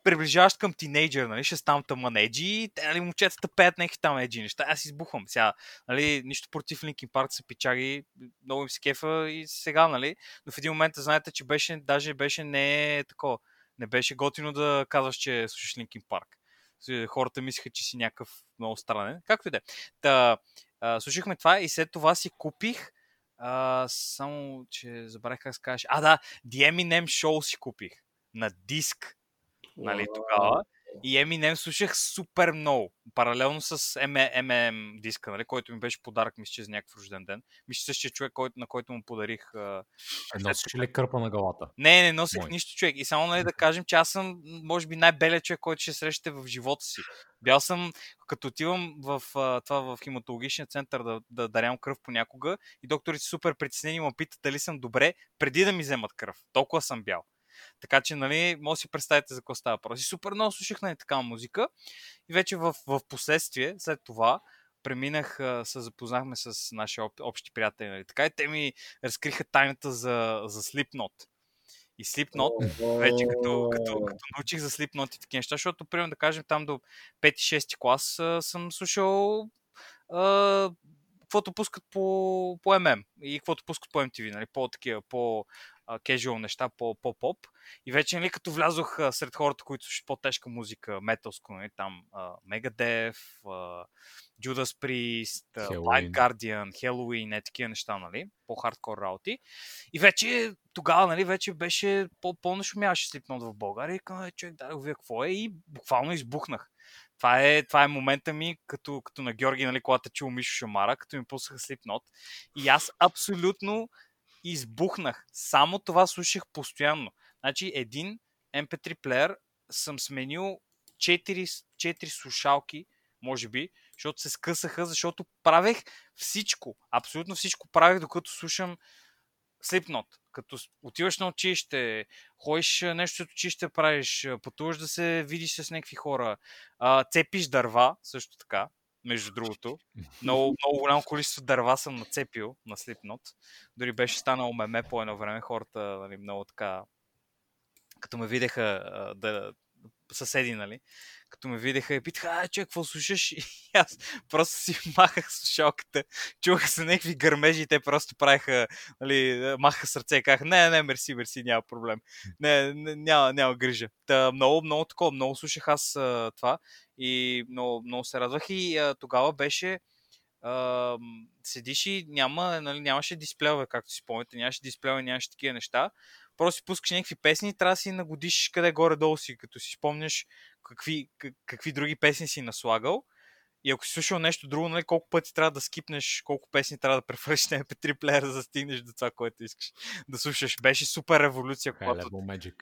приближаващ към тинейджър, нали, ще ставам тъмън еджи, те, нали, момчетата пеят някакви там еджи неща, аз избухвам. Сега, нали, нищо против Линкин Парк са пичаги, много им се кефа и сега, нали, но в един момент знаете, че беше, даже беше не такова, не беше готино да казваш, че слушаш Линкин Парк. Хората мислеха, че си някакъв много странен. Както и да е. Та, слушахме това и след това си купих а, само, че забравих как се казваш. А, да, The Eminem Show си купих на диск нали, тогава. И Eminem слушах супер много. Паралелно с MM диска, нали, който ми беше подарък, мисля, че за някакъв рожден ден. Мисля, същия човек, който, на който му подарих. Е, носиш ли кърпа на главата? Не, не носих Мой. нищо, човек. И само нали, да кажем, че аз съм, може би, най-белият човек, който ще срещате в живота си. Бял съм, като отивам в това в хематологичния център да, да дарям кръв понякога и докторите супер притеснени ме питат дали съм добре, преди да ми вземат кръв. Толкова съм бял. Така че, нали, може да си представите за какво става въпрос. И супер много слушах на нали, такава музика. И вече в, в последствие, след това, преминах, се запознахме с наши общи приятели. Нали? Така и те ми разкриха тайната за, за Slipknot. И Slipknot, вече като, като, като научих за Slipknot и такива неща, защото, примерно да кажем, там до 5-6 клас съм слушал а, каквото пускат по, по MM и каквото пускат по MTV, нали, по-такива, по кежуал неща, по-поп. И вече, нали, като влязох а, сред хората, които слушат по-тежка музика, металско, нали, там а, Judas Priest, Blind Guardian, Halloween, е такива неща, нали, по-хардкор работи. И вече тогава, нали, вече беше по-пълно шумяваше слипнат в България и казах, човек, да, вие какво е? И буквално избухнах това е, това е момента ми, като, като на Георги, нали, когато чул Мишо Шамара, като ми пуснаха Slipknot. И аз абсолютно избухнах. Само това слушах постоянно. Значи един MP3 плеер съм сменил 4, 4 слушалки, може би, защото се скъсаха, защото правех всичко, абсолютно всичко правех, докато слушам Slipknot. Като отиваш на училище, ходиш нещо от училище, правиш, пътуваш да се видиш с някакви хора, цепиш дърва, също така, между другото. Много, много голямо количество дърва съм нацепил на Slipknot. Дори беше станало меме по едно време. Хората нали, много така като ме видеха да, съседи, нали, като ме видеха и питаха, а, че, какво слушаш? И аз просто си махах слушалката, чуваха се някакви гърмежи и те просто правиха, нали, махаха сърце и казаха, не, не, мерси, мерси, няма проблем. Не, не няма, няма грижа. Та, много, много такова, много слушах аз а, това и много, много се радвах и а, тогава беше а, седиш и няма, нали, нямаше дисплеове, както си спомняте, нямаше дисплеове, нямаше такива неща просто си пускаш някакви песни и трябва да си нагодиш къде горе-долу си, като си спомняш какви, какви други песни си наслагал. И ако си слушал нещо друго, нали, колко пъти трябва да скипнеш, колко песни трябва да префръщаш на MP3 плеера, за да стигнеш до това, което искаш да слушаш. Беше супер революция, когато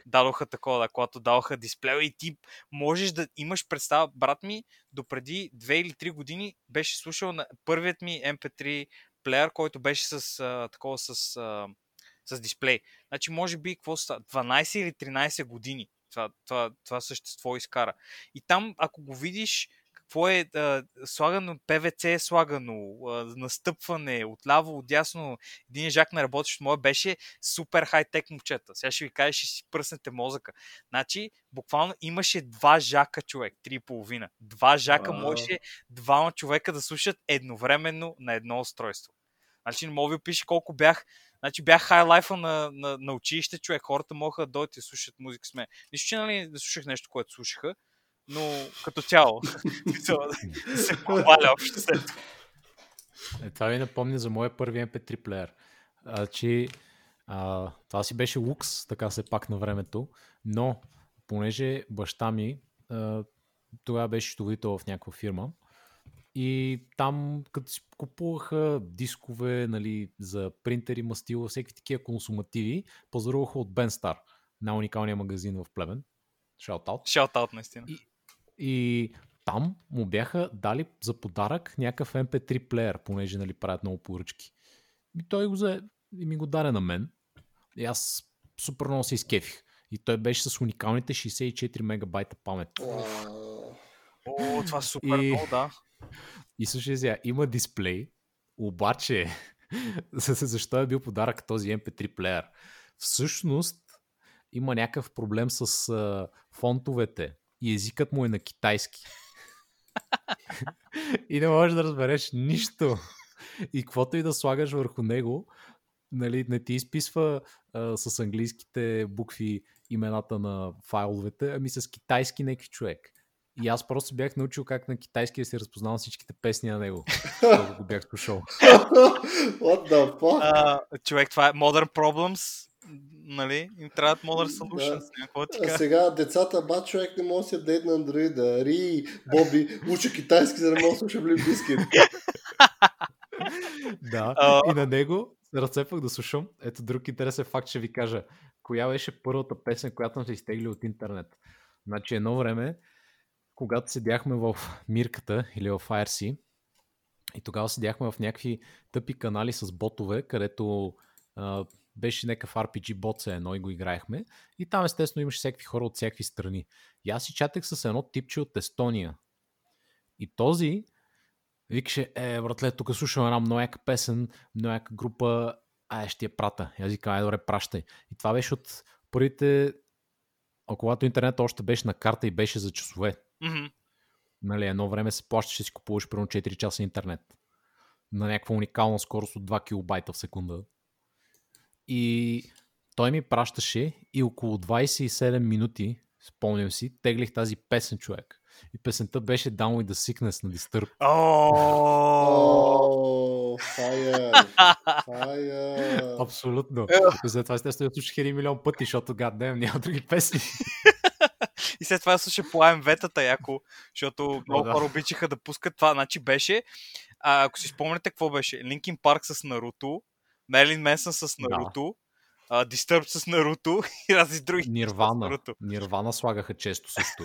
дадоха такова, да, когато даваха дисплея и ти можеш да имаш представа. Брат ми до преди 2 или 3 години беше слушал на първият ми MP3 плеер, който беше с а, такова с, а, с дисплей. Значи, може би, какво са, 12 или 13 години това, това, това същество изкара. И там, ако го видиш, какво е а, слагано, ПВЦ е слагано, а, настъпване, отляво, отдясно, един жак на работещ мое беше супер хай-тек момчета. Сега ще ви кажа, ще си пръснете мозъка. Значи, буквално имаше два жака човек, три и половина. Два жака можеше двама човека да слушат едновременно на едно устройство. Значи, не мога ви пише колко бях Значи бях хайлайфа на, на, на училище, човек. Хората могат да дойдат и слушат музика с мен. Нищо, че нали, не слушах нещо, което слушаха, но като цяло се похваля общо след това. Е, това ми напомня за моя първи MP3 плеер. А, че, а, това си беше лукс, така се пак на времето, но понеже баща ми а, тогава беше счетоводител в някаква фирма и там като си купуваха дискове нали, за принтери, мастила, всеки такива консумативи, пазаруваха от Бенстар, на уникалния магазин в Плевен. Шаутаут. Шаут-аут, наистина. И, и там му бяха дали за подарък някакъв MP3 плеер, понеже нали, правят много поръчки. И той го взе и ми го даде на мен. И аз супер много се изкефих. И той беше с уникалните 64 мегабайта памет. О, това е супер И- много, да. И слушай сега, има дисплей, обаче за- за- защо е бил подарък този MP3 плеер? Всъщност има някакъв проблем с а, фонтовете и езикът му е на китайски. и не можеш да разбереш нищо. И каквото и да слагаш върху него, нали, не ти изписва а, с английските букви имената на файловете, ами с китайски някакви човек. И аз просто бях научил как на китайски да си разпознавам всичките песни на него, когато го бях слушал. What the fuck? А, човек, това е Modern Problems. Нали? Им трябват Modern Solutions. Ти А сега децата, ба човек не може да се апдейт на андроида. Ри, Боби, уча китайски, за да може да слуша Блин Бискит. Да, А. и на него се разцепвах да слушам. Ето друг интересен факт ще ви кажа. Коя беше първата песен, която съм се изтегли от интернет? Значи едно време, когато седяхме в Мирката или в IRC, и тогава седяхме в някакви тъпи канали с ботове, където а, беше някакъв RPG бот се едно и го играехме. И там естествено имаше всякакви хора от всякакви страни. И аз си чатех с едно типче от Естония. И този викаше, е, братле, тук слушам една много яка песен, много яка група, ай, ще я прата. И аз викам, ай, добре, пращай. И това беше от първите, а когато интернет още беше на карта и беше за часове. Мгм. Нали, едно време се плащаше, си купуваш примерно 4 часа интернет. На някаква уникална скорост от 2 килобайта в секунда. И той ми пращаше и около 27 минути, спомням си, теглих тази песен човек. И песента беше Down with the Sickness на Disturb. Файер. Файер. Абсолютно. И След това естествено я слушах един милион пъти, защото гаднем няма други песни. И след това слуша по AMV-тата яко, защото много да. хора обичаха да пускат това. Значи беше, а, ако си спомняте какво беше, Линкин Парк с Наруто, Мерлин Менсън с Да. Наруто, а, Disturbed с Наруто и разни други. Нирвана. Нирвана слагаха често също.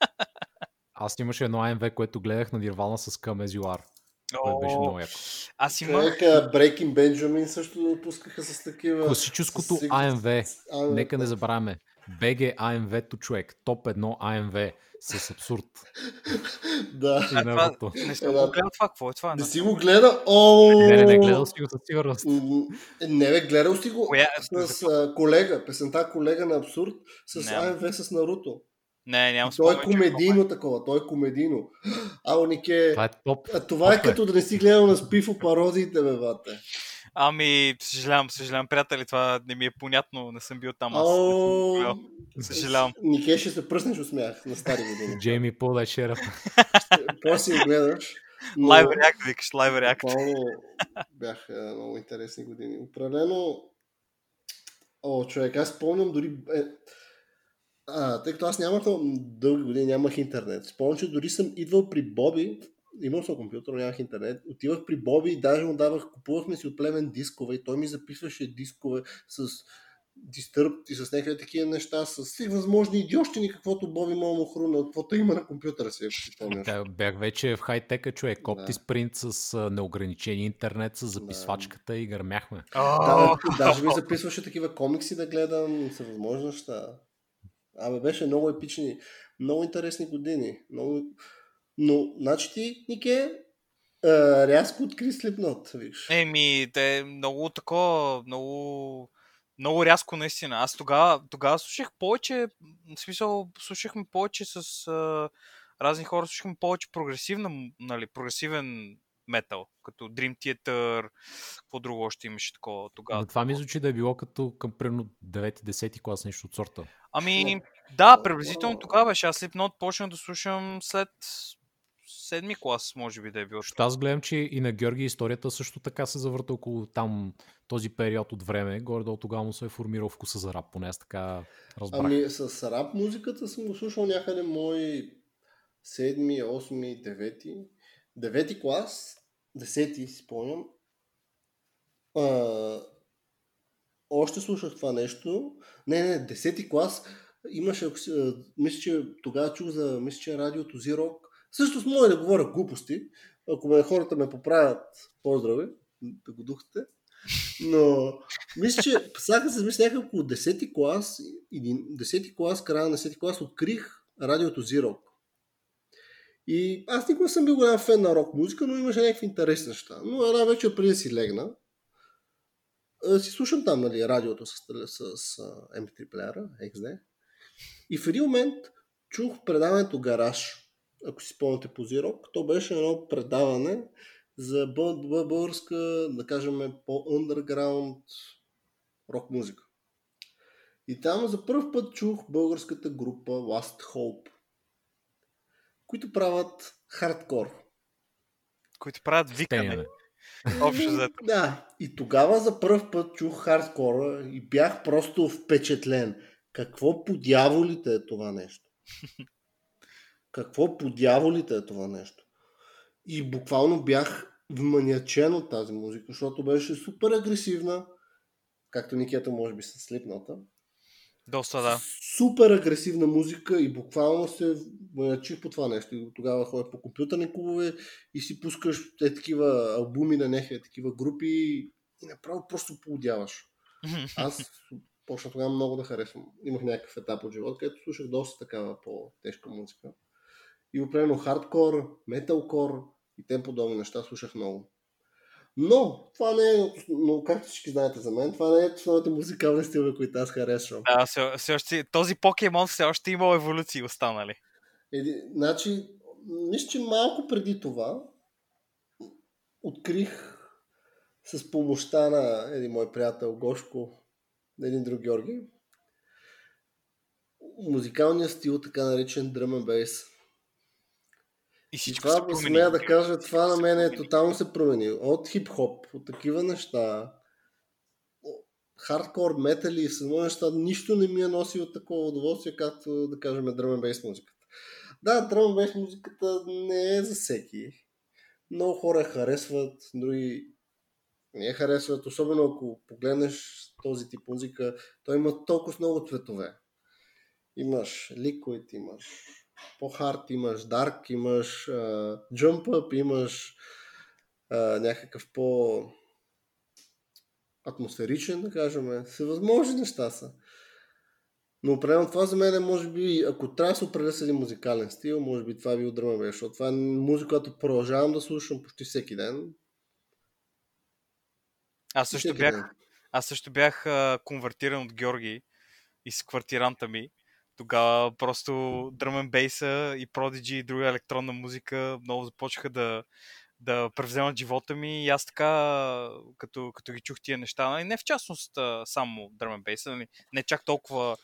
Аз имаше едно AMV, което гледах на Нирвана с Come As You Are. Беше много яко. Аз имах... А, Breaking Benjamin също пускаха с такива... Класическото с- AMV. AMV. Нека не забравяме. BG AMV-то човек. Топ 1 AMV с абсурд. Да. И А, това, не съм Да. го гледал това, какво е това? Не си го гледа? О! Не, не, не, гледал си го със сигурност. Не, бе, гледал си го Коя... с а, колега, песента колега на абсурд, с Няма. АМВ с Наруто. Не, нямам Той е че комедийно такова, той е комедийно. А, Нике, Това е топ. а, това е топ е. като да не си гледал на Спифо пародиите, бе, бате. Ами, съжалявам, съжалявам, приятели, това не ми е понятно, не съм бил там. Аз О. Съжалявам. Нике ще се пръснеш от смях на стари години. Джейми Пол е шериф. После гледаш. но Лайв реакт, викаш, лайв реакт. Бяха много интересни години. Определено, о, човек, аз спомням дори... Е, а, тъй като аз нямах дълги години, нямах интернет. Спомням, че дори съм идвал при Боби, имал съм компютър, но нямах интернет. Отивах при Боби и даже му давах, купувахме си от племен дискове и той ми записваше дискове с Disturbed и с някакви такива неща, с всеки възможни идиощини, каквото Боби Момо хруна, каквото има на компютъра си, ако си. Да, бях вече в хай-тека, човек. Копти Да. спринт с неограничен интернет, с записвачката и гърмяхме. Да, даже ми записваше такива комикси да гледам, всевъзможни неща. Абе, беше много епични, много интересни години. Много... Но, значи ти, Нике, а, рязко откри Слепнот, виж. Еми, те е много такова, много, много рязко наистина. Аз тогава, тогава слушах повече, в смисъл, слушахме повече с а, разни хора, слушахме повече прогресивна, нали, прогресивен метал, като Dream Theater, какво друго още имаше такова тогава. Но това ми звучи да е било като към примерно 9-10 клас, нещо от сорта. Ами, да, приблизително тогава беше. Аз Slipknot почнах да слушам след седми клас, може би да е било. Защото аз гледам, че и на Георги историята също така се завърта около там този период от време. Горе-долу тогава му се е формирал вкуса за рап, поне аз така разбрах. Ами с рап музиката съм го слушал някъде мой седми, осми, девети. Девети клас, десети си спомням. А, още слушах това нещо. Не, не, десети клас имаше, мисля, че тогава чух за, мисля, че е радиото Зирок. Също с мое да говоря глупости. Ако ме, хората ме поправят, поздрави, да го духате. Но мисля, че сега се мисля някак около 10 клас, или 10 клас, края на 10 клас, открих радиото Зирок. И аз никога съм бил голям фен на рок музика, но имаше някакви интересни неща. Но една вечер преди да си легна, си слушам там нали, радиото с, с, с а, MP3 плеера, XD. И в един момент чух предаването Гараж, ако си спомняте по Зирок. То беше едно предаване за бъл- бъл- българска, да кажем, по-underground рок музика. И там за първ път чух българската група Last Hope, които правят хардкор. Които правят викане. Общо взето. Да, и тогава за първ път чух хардкора и бях просто впечатлен. Какво по дяволите е това нещо? Какво по дяволите е това нещо? И буквално бях вманячен от тази музика, защото беше супер агресивна, както Никета може би с слипната. Доста да. Супер агресивна музика и буквално се вманячих по това нещо. И тогава ходя по компютърни клубове и си пускаш е, такива албуми на някакви такива групи и направо просто поудяваш. Аз почна тогава много да харесвам. Имах някакъв етап от живота, където слушах доста такава по-тежка музика. И определено хардкор, металкор и тем подобни неща слушах много. Но, това не е, но както всички знаете за мен, това не е основните музикални стилове, които аз харесвам. Да, все, все още, този покемон все още има еволюции останали. Еди, значи, мисля, че малко преди това открих с помощта на един мой приятел Гошко, един друг Георги, музикалният стил, така наречен drum and bass. И И всичко се това, промени. смея да кажа, това на мен е тотално се промени. От хип-хоп, от такива неща, хардкор, метали и само неща, нищо не ми е носило такова удоволствие, както да кажем and bass музиката. Да, and bass музиката не е за всеки. Много хора харесват, други не я харесват, особено ако погледнеш този тип музика, той има толкова много цветове. Имаш Liquid, имаш по-хард, имаш Dark, имаш uh, Jump Up, имаш uh, някакъв по атмосферичен, да кажем. Всевъзможни неща са. Но определено това за мен е, може би, ако трябва да се определя с един музикален стил, може би това би отдръма беше, защото това е музика, която продължавам да слушам почти всеки ден. Аз също Всеки бях, ден. аз също бях а, конвертиран от Георги и с квартиранта ми. Тогава просто Drum Bass и Prodigy и друга електронна музика много започнаха да, да превземат живота ми. И аз така, като, като ги чух тия неща, нали, не в частност само Drum Bass, нали, не чак толкова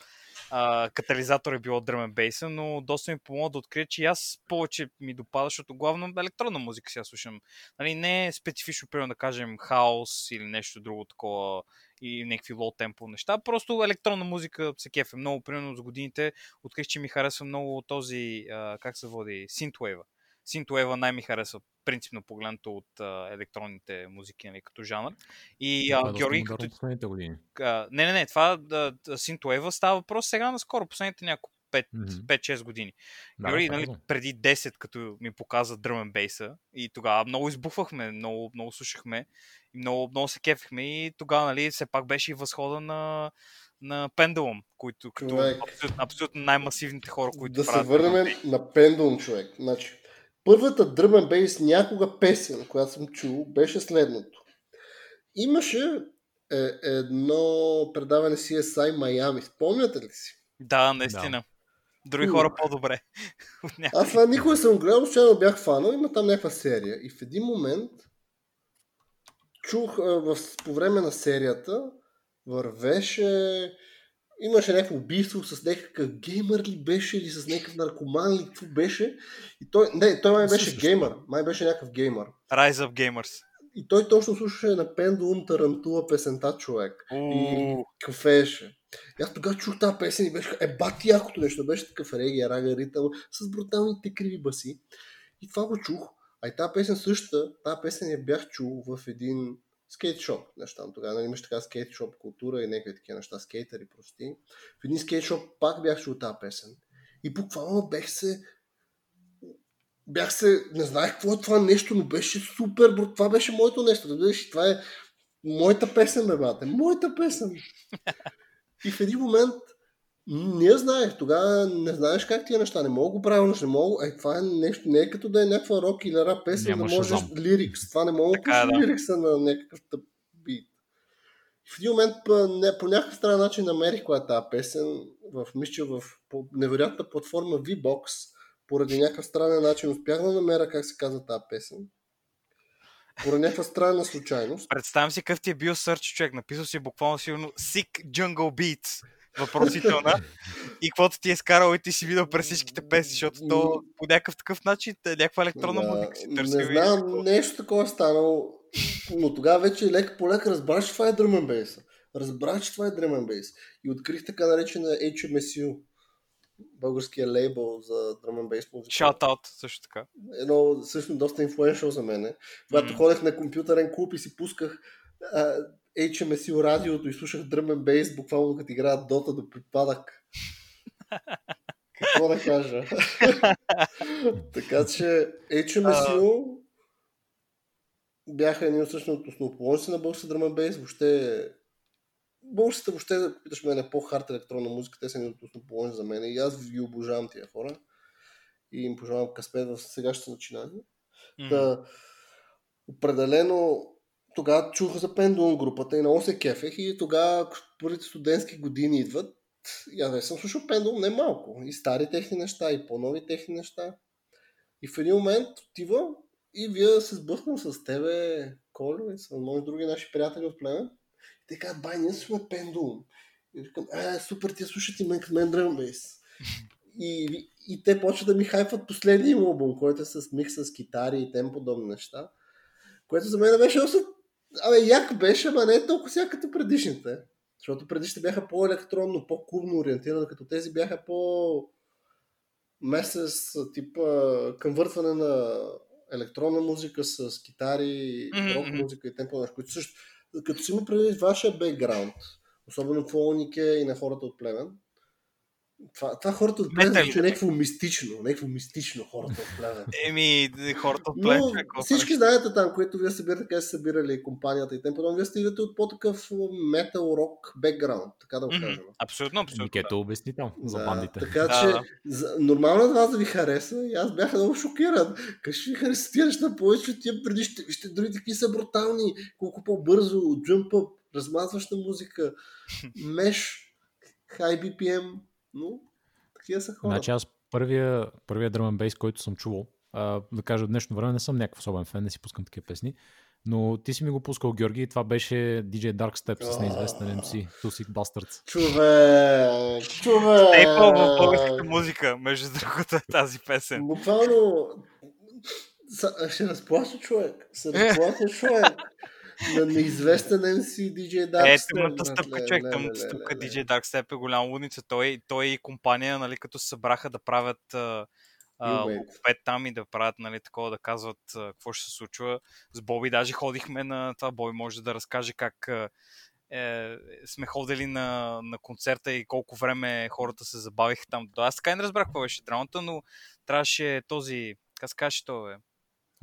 а, катализатор е било and Bass, но доста ми помогна да открия, че аз повече ми допада, защото главно електронна музика сега слушам. Нали, не е специфично, примерно да кажем, хаос или нещо друго такова и някакви лоу темпо неща. Просто електронна музика се кефе много. Примерно с годините открих, че ми харесва много този, а, как се води, Synthwave. Synthwave най-ми харесва принципно погледнато от а, електронните музики, нали, като жанр. И а, Това е доста Георги, като последните години. а, не, не, не, това да, да, Synthwave става въпрос сега наскоро, последните няколко 5, Мгм. 5-6 години. Да, Георги, това нали, преди 10, като ми показа дръмен бейса и тогава много избухвахме, много, много слушахме и много, много се кефихме и тогава, нали, все пак беше и възхода на, на Pendulum, които като Човек. абсолютно, абсолютно най-масивните хора, които да се правят върнем Pendulum. на Pendulum, човек. Значи, първата дръмен бейс някога песен, която съм чул, беше следното. Имаше е, едно предаване CSI Майами. Спомняте ли си? Да, наистина. Други Хубаво. хора по-добре. Аз това никога съм гледал, случайно бях фанал, има там някаква серия. И в един момент чух а, в, по време на серията вървеше имаше някакво убийство с някакъв геймър ли беше или с някакъв наркоман ли, какво беше. И той, не, той май беше Също. геймър, май беше някакъв геймър. Rise of Gamers. И той точно слушаше на Pendulum Тарантула песента човек. И Уу, кафееше. И аз тогава чух тази песен и беше е бати якото нещо. Беше такъв регия, рага, ритъм, с бруталните криви баси. И това го чух. А и тази песен същата, тази песен я бях чул в един скейт шоп. Нещо там тогава. Нали, имаше така скейт шоп култура и някакви такива неща, скейтери прости. В един скейт шоп пак бях чул тази песен. И буквално бях се бях се, не знаех какво е това нещо, но беше супер, бро. Това беше моето нещо. Разбираш, това е моята песен, бе, бате. Моята песен. И в един момент не знаех. Тогава не знаеш как тия неща. Не мога го правилно, не мога. Е, това е нещо, не е като да е някаква рок или рап песен, да можеш Шазам. лирикс. Това не мога да Така е, пишеш да. лирикса на някакъв тъп бит. В един момент по, не, по някакъв странен начин намерих коя е тази песен в, мисля, в по невероятната платформа VBOX. Поради някакъв странен начин успях да намеря как се казва тази песен. Поради някаква странна случайност. Представям си какъв ти е бил сърч човек. Написал си буквално сигурно Sick Jungle Beats въпросителна и каквото ти е скарал и ти си видел през всичките песни, защото то по някакъв такъв начин е някаква електронна Да, музика си Не търсил. и- знам, нещо такова е станало, но тогава вече лека по лека разбрах, че това е Drum Bass. Разбрах, че това е Drum Bass. И открих така наречена HMSU, българския лейбъл за Drum and Bass музика. Shout out също така. Едно също доста инфлуеншъл за мене. Когато М. ходех на компютърен клуб и си пусках а, HMSU радиото и слушах and Bass, буквално като играят Дота до припадък. Какво да кажа? така че HMSU бяха едни от всъщност основоположници на българската and Bass. Въобще българската въобще, да питаш мен, е по-хард електронна музика, те са едни от основоположници за мен и аз ги обожавам тия хора и им пожелавам къспет в сегашното начинание. М. Да, определено тогава чух за Pendulum групата и много се кефех и тогава първите студентски години идват и аз вече съм слушал Pendulum не малко. И стари техни неща, и по-нови техни неща. И в един момент отива и вие се сблъсквам с тебе, Колю и с мои други наши приятели от племен. И те казват, бай, ние слушаме Pendulum. И викам, е, супер, ти слушате като мен Bass. И, и те почват да ми хайпват последния им албум, който е с микс с китари и тем подобни неща. Което за мен беше. Абе, як беше, ама не е толкова сега като предишните. Защото предишните бяха по-електронно, по-клубно ориентирани, като тези бяха по месец типа конвъртване на електронна музика с китари, Мгм, рок музика и темпо които също, като си има преди вашия бекграунд, особено твоя е и на хората от племен, това, това хората от Метали. звучи някакво мистично, някакво мистично хората от племен. Еми, хората от какво всички знаете там, които вие събирате, къде са събирали компанията и тем подобно, вие стигате от по-такъв метал рок бекграунд, така да го кажем. Абсолютно, абсолютно. Никето обясни там за Да, бандите. Така Да, че да. за, нормално е вас да ви хареса и аз бях много шокиран. Как ще ви хареса тия неща повече от тия предишните? Вижте, дори такива са брутални, колко по-бързо, up, размазваща музика, меш, high BPM, но такива са хора. Значи аз първия, първия drum and bass, който съм чувал, а, да кажа, в днешно време не съм някакъв особен фен, не си пускам такива песни, но ти си ми го пускал, Георги, и това беше DJ Dark Step с неизвестен MC, Tusic Bastards. Човек, човек! Стейпъл в българската музика, между другото, е тази песен. Буквално ще разплаща човек. Се разплаща човек. На неизвестен MC DJ Dark Е, тъмната стъпка, човек, тъмната стъпка DJ Darkstep е голяма лудница. Той, той и компания, нали, като се събраха да правят логопед там и да правят, нали, такова, да казват какво ще се случва. С Боби даже ходихме на това. Боби може да разкаже как е, сме ходили на, на концерта и колко време хората се забавиха там. Аз така и не разбрах какво беше драмата, но трябваше този, как се каже то, бе?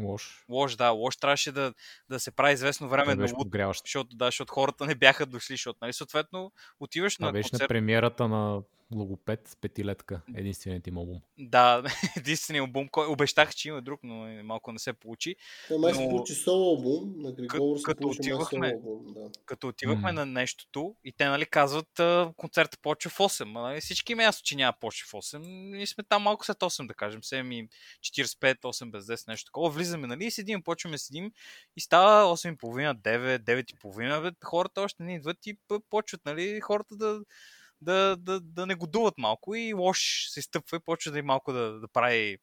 Лош. Лош, да, лош трябваше да, да се прави известно време на луд, защото, да, защото хората не бяха дошли, защото, нали, съответно, отиваш Това на беше на концерт. премиерата на Логопед, петилетка, единственият им албум. Да, единственият албум, кой обещах, че има друг, но е, малко не се получи. Той май се Но- получи соло албум, на Григор се като отивахме- албум. Да. Като отивахме Мгм. на нещото и те, нали, казват, концерта почва в 8. А, нали, всички има ясно, че няма почва в 8. Ние сме там малко след 8, да кажем. 7 и 45, 8 без 10, нещо такова. Влизаме, нали, и седим, почваме, седим и става 8.30, 9, 9.30. Бе, хората още не идват и почват, нали, хората да, да, да, да негодуват малко и лош се стъпва и почва да и малко да, да прави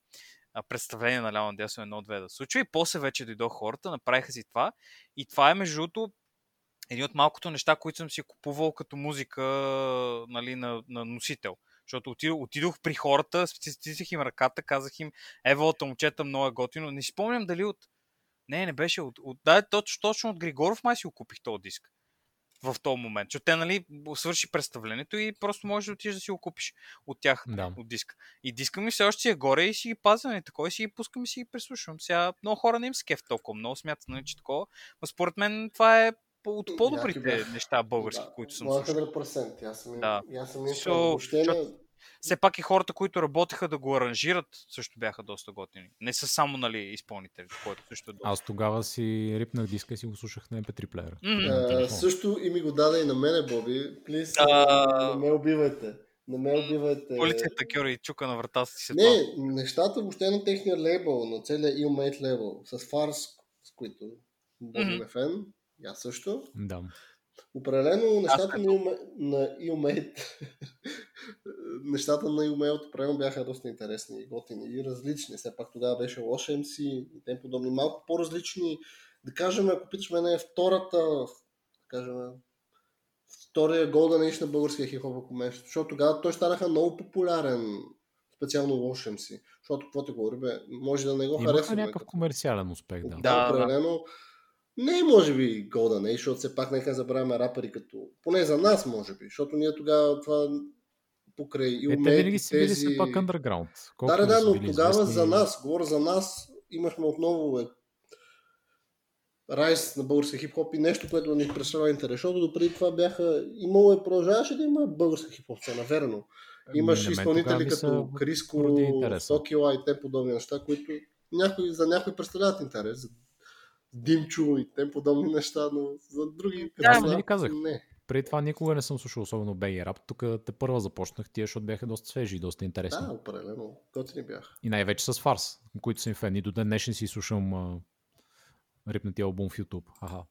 представление на ляво надясно едно-две да случва. И после вече дойдох хората, направиха си това. И това е между другото един от малкото неща, които съм си купувал като музика нали, на, на носител. Защото отидох, отидох при хората, стиснах им ръката, казах им, еволата момчета, много е готино. Не си спомням дали от... Не, не беше от... от... Да, точно, точно от Григоров май си го купих този диск. В този момент. Защото те, нали, свърши представлението и просто можеш да отидеш да си го купиш от тях, Да. от диска. И диска ми все още си е горе и си ги пазя, нали, такова, и си ги пускам и си ги прислушвам. Сега много хора не им се кеф толкова много, смятат, нали, че такова. Но според мен това е от по-добрите неща български, Да, които съм слушал. 100%. Аз съм, Да. аз съм So, въобще. Все пак и хората, които работеха да го аранжират, също бяха доста готини. Не са само, нали, изпълнители, което също е доста. Аз тогава си рипнах диска и си го слушах на MP3 плеера. На А, също и ми го даде и на мене, Боби. Плиз, А. не ме убивайте. Не ме убивайте. Полицията Кьори чука на вратата си се това. Не, нещата въобще на техния лейбъл, на целия Illmate лейбъл, с Фарс, с които Боби Мгм. е фен, аз също. Да. Определено нещата на, Illma- на Illmate, нещата на Illmate определено бяха доста интересни и готини и различни. Все пак тогава беше лош MC и тем подобни. Малко по-различни. Да кажем, ако питаш мене, е втората, да кажем, втория Golden Age на българския хип-хоп, ако ме, защото тогава той станаха много популярен, специално лош MC. Защото, какво те говори, бе, може да не го Имаха харесваме. някакъв като- комерциален успех, да. Да, да, определено. Не, може би Golden Age, защото все пак нека забравяме рапъри като... Поне за нас, може би, защото ние тогава това покрай Е, те Illmate винаги и си били тези... все пак underground. Да, Колкото да, и да, са но тогава известни- за нас, говоря за нас, имахме отново е, райс на българска хип-хоп и нещо, което ни представлява интерес, защото допреди това бяха, имало е, продължаваше да има българска хип-хоп сцена, верно. Имаш Ами, тогава изпълнители като Криско. Сокила и те подобни неща, които някои, за някои представляват интерес. За Димчо и те подобни неща, но за други Да, нас, не ви казах. Не. Преди това никога не съм слушал особено BG рап. Тук те първа започнах тия, защото бяха доста свежи и доста интересни. Да, определено. Готини бяха. И най-вече с фарс, които съм фен. И до ден днешен си слушам а, рипнатия албум в YouTube. Аха.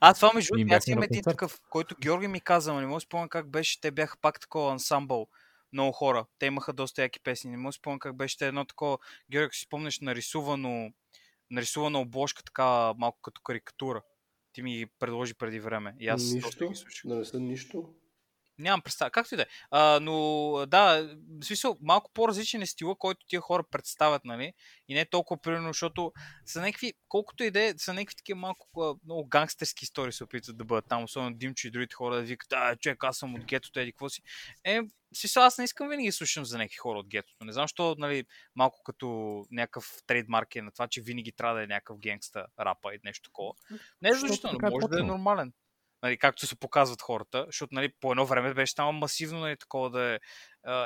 А това между другото, аз имам един такъв, който Георги ми каза, но не мога да спомня как беше. Те бяха пак такова ансамбъл. Много хора. Те имаха доста яки песни. Не мога да спомня как беше. Те едно такова, Георги, ако си спомнеш, нарисувано, нарисувана обложка, така малко като карикатура. Ти ми ги предложи преди време. И аз нищо. Да не са нищо. Нямам представа. Както и да е. Но да, в смисъл, малко по-различен е стила, който тия хора представят, нали? И не толкова примерно, защото са някакви, колкото и да е, са някакви такива малко много гангстерски истории се опитват да бъдат там, особено Димчо и другите хора да викат, а, човек, аз съм от гетото, еди, какво си. Е, смисъл, аз не искам винаги да слушам за някакви хора от гетото. Не знам, защо, нали, малко като някакъв трейдмарк е на това, че винаги трябва да е някакъв генгста рапа и нещо такова. Не е Защото е може да е нормален нали, както се показват хората, защото нали, по едно време беше там масивно нали, такова да е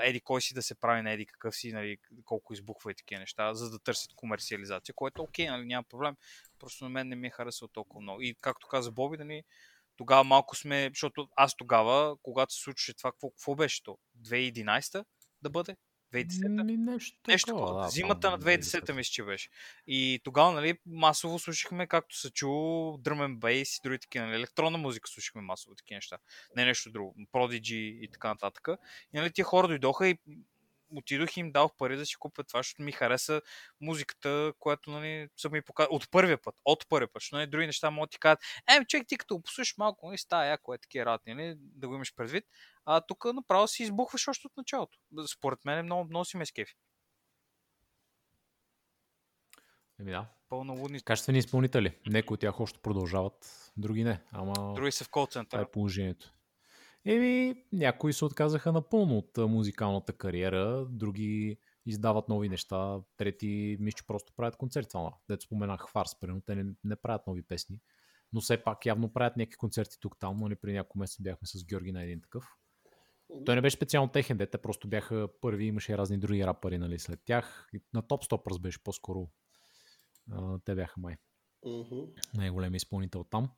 еди кой си да се прави на еди какъв си, нали, колко избухва и такива неща, за да търсят комерциализация, което е окей, нали, няма проблем. Просто на мен не ми е харесало толкова много. И както каза Боби, нали, тогава малко сме, защото аз тогава, когато се случваше това, какво, какво беше то? 2011 да бъде? 2010 Ми, нещо, Нещо такова, да, Зимата на по-моему, 2010 мисля, че беше. И тогава, нали, масово слушахме, както се чу, дръмен бейс и други такива, нали, електронна музика слушахме масово такива неща. Не нещо друго. Prodigy и така нататък. И нали, тия хора дойдоха и отидох и им дал пари да си купя това, защото ми хареса музиката, която нали, са ми показали от първия път, от първия път, защото нали, други неща могат ти кажат, е, човек, ти като послушаш малко, нали, става яко е такива работи, нали, да го имаш предвид, а тук направо си избухваш още от началото. Според мен е много, много си ме скефи. Еми да. Пълно лудни. Качествени изпълнители. Некои от тях още продължават, други не. Ама... Други са в колцентъра. Това е положението. Еми, някои се отказаха напълно от музикалната кариера, други издават нови неща, трети мисля, че просто правят концерти. Това, дето споменах Фарс, примерно, те не, не правят нови песни, но все пак явно правят някакви концерти тук-там, но не при няколко месеца бяхме с Георги на един такъв. Той не беше специално техен, де, те просто бяха първи, имаше разни други рапъри нали, след тях. На топ стопърс беше по-скоро. Те бяха май Мгм. най-големи изпълнител там.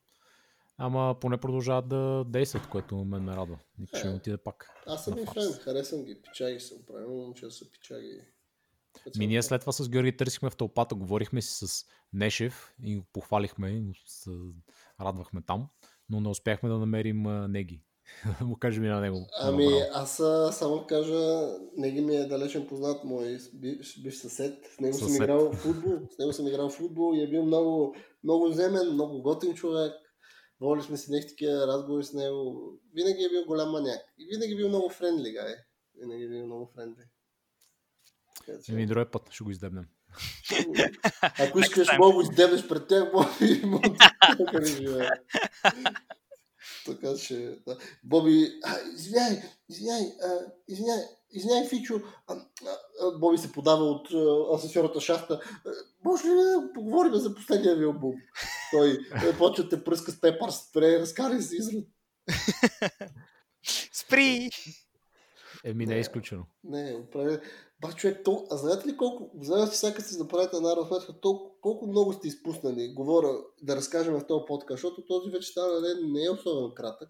Ама поне продължават да действат, което мен ме радва. И ще Е. отиде пак. Аз съм и фен, харесвам ги, пичаги са, правилно момче са пичаги. Ми ние след това с Георги търсихме в тълпата, говорихме си с Нешев и го похвалихме и се радвахме там, но не успяхме да намерим Неги. Да му кажем и на него. Ами, аз само кажа, Неги ми е далечен познат мой бивш, бивш съсед. С него съм Съсед. играл в футбол. С него съм играл футбол и е бил много, много земен, много готин човек. Воли сме си някакви такива разговори с него. Винаги е бил голям маняк. И винаги е бил много френдли, гай. Винаги е бил много френдли. Така че- Еми, другия път ще го издебнем. Ако искаш, мога да го издебнеш пред Боби, мога да не живее. Така че, да. Боби, извиняй, извиняй, извиняй, извиняй, Фичо, а, а, а, Боби се подава от а, асансьорната шахта. Може ли да поговорим за последния ви албум? Той е, почва те пръска с пепър спре, разкарай се изрод. Спри! Еми, не е изключено. Не, оправи. Ба, човек, тол... а знаете ли колко, знаете като си направите една разметка, толкова, колко много сте изпуснали, говоря, да разкажем в този подкаст, защото този вече стана ден не е особено кратък,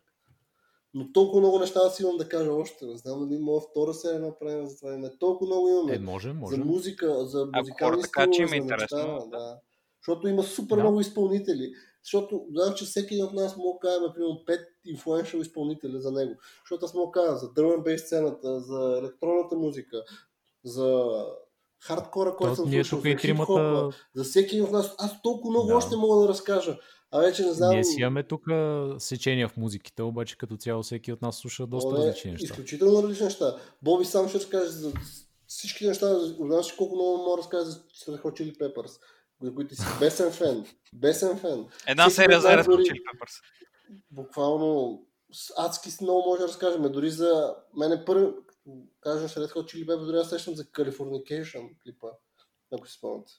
но толкова много неща аз имам да кажа още. Не знам дали мога втора серия да направим за това име. Толкова много имаме. Е, може, може. За музика, за музикални кажат, че им е стилове, за неща, интересно, да. Защото има супер Да. много изпълнители. Защото знам, че всеки един от нас мога да кажем, примерно, 5 инфлуеншъл изпълнители за него. Защото аз мога да кажа за and bass сцената, за електронната музика, за хардкора, който То, съм ние слушал, тук за и тримата, за всеки от нас. Аз толкова много Да. още мога да разкажа. А вече не знам... ние си имаме тук сечения в музиките, обаче като цяло всеки от нас слуша доста О, не, различни неща. Изключително различни неща. Боби сам ще разкаже за всички неща. Знаеш ли колко много мога да разкаже за Red Hot Chili Peppers, за които си бесен фен. Бесен фен. Една Всеки серия за Red Hot Chili Peppers. Буквално с адски много може да разкажем. Дори за мене първи, като кажеш Red Hot Chili Peppers, дори аз сещам за Californication клипа, ако си спомняте.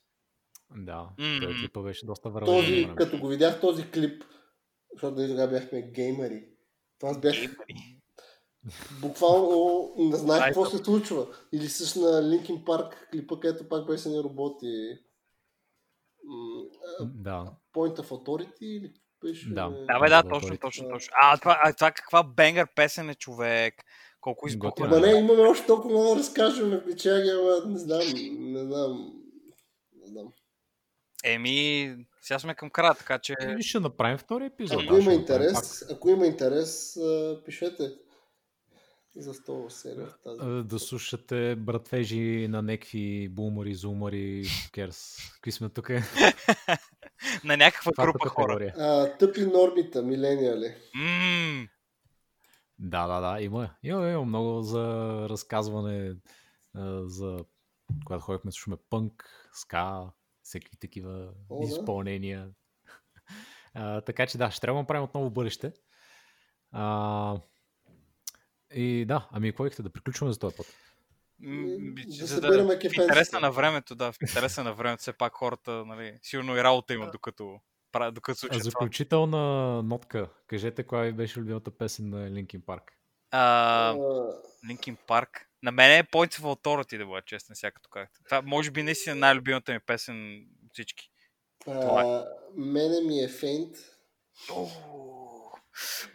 Да, Мгм. този клипа беше доста вървен. Този, като го видях този клип, защото ние тогава бяхме геймери, то аз бях буквално не знаех какво се случва. Или също на Linkin Park клипа, където пак беше. М, а, Да. Point of Authority или беше... Да. Да, бе, да, точно, точно, точно. А, това, а, това каква бенгър песен е, човек. Колко избухва. Ама не, имаме още толкова много да разкажем печаги, ама не знам, не знам. Не знам. Еми, сега сме към края, така че... И ще направим втори епизод. Ако има направим интерес, ако има интерес, пишете за 100 серия в тази. Да слушате братвежи на някакви бумари, зумари, керс. Какви сме тук? На някаква Каква група хора. А, тъпи нормита, милениали. Ммм, Да, да, да, има. Има, има много за разказване, за когато ходихме, слушаме пънк, ска, всеки такива О, да. изпълнения. А, така че да, ще трябва да направим отново бъдеще. А, и да, ами какво да приключваме за този път? Да за събираме в интереса на времето, да, в интереса на времето, все пак хората, нали, сигурно и работа имат, докато, правят- докато А, случат това. заключителна нотка. Кажете коя ви беше любимата песен на Linkin Park. А, А, Linkin Park. На мен е Points of Authority, да бъда честен, като казахте. Това може би наистина най-любимата ми песен от всички. а, мене ми е фейнт.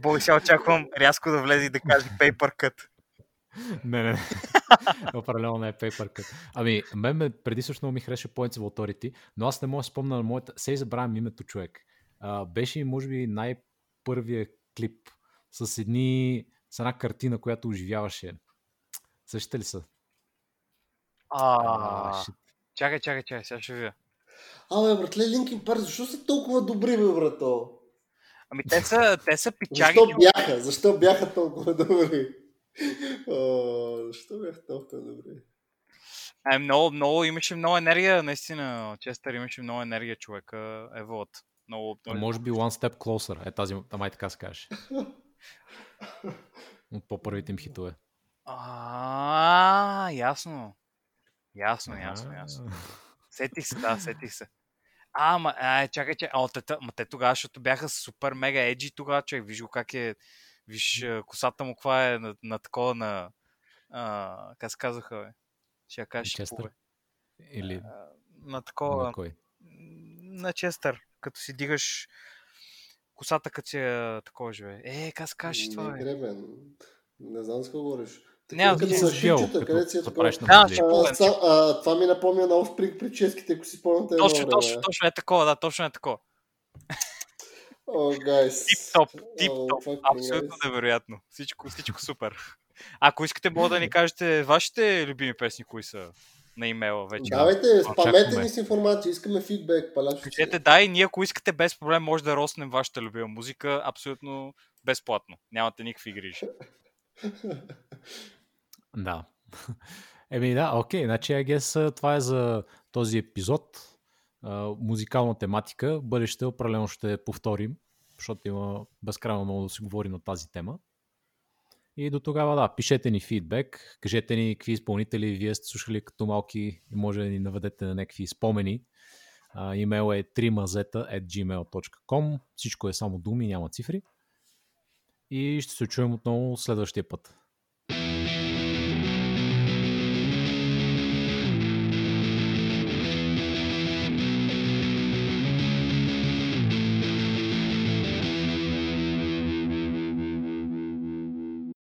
Бой, сега очаквам рязко да влезе и да каже Paper Cut. Не, не, не. Определено не е Paper Cut. Ами, мен ме, преди също много ми хареше Points of Authority, но аз не мога да спомня на моята... Се забравям името човек. А, беше, може би, най-първия клип с едни... с една картина, която оживяваше. Същите ли са? А, А, чакай, чакай, чакай, сега ще видя. Абе, братле, Линкин Парк, защо са толкова добри, бе, брато? Ами те са, те са пичаги. Защо бяха? Защо бяха толкова добри? О, защо бяха толкова добри? Е, много, много, имаше много енергия, наистина. Честър имаше много енергия, човека е вод. Много, много... може би One Step Closer. Е тази, май така се каже. От по-първите им хитове. А, ясно. Ясно, ясно, ясно. Сетих се, да, сетих се. А, ма, а, чакай, че, а, те, ма те тогава, защото бяха супер мега еджи тогава, човек, виж го как е, виж косата му каква е на, на такова на, а, как се казаха, бе? Ще я кажеш, Честър? бе? Или А, на такова, на кой? на Честър, като си дигаш косата, като си е такова живее. Е, как се кажеш това, бе? гребен. Не знам с какво говориш. Няма значение. са като където си е такова. Да, А, а, това ми напомня на Offspring прическите, ако си спомняте Точно, точно, точно е такова, да, точно е такова. О, гайс. Тип топ, тип О, топ. fucking Абсолютно guys. невероятно. Всичко, всичко супер. Ако искате, мога да ни кажете вашите любими песни, кои са на имейла вече. Давайте, спамете Очакваме. ни с информация, искаме фидбек, палачо. Кажете да и ние, ако искате без проблем, може да роснем вашата любима музика абсолютно безплатно. Нямате никакви грижи. Да. Еми да, окей, значи I guess а, това е за този епизод. Музикална тематика. Бъдеще определено ще повторим, защото има безкрайно много да се говори на тази тема. И до тогава, да, пишете ни фидбек, кажете ни какви изпълнители вие сте слушали като малки и може да ни наведете на някакви спомени. А, имейл е 3mazeta.gmail.com Всичко е само думи, няма цифри. И ще се чуем отново следващия път.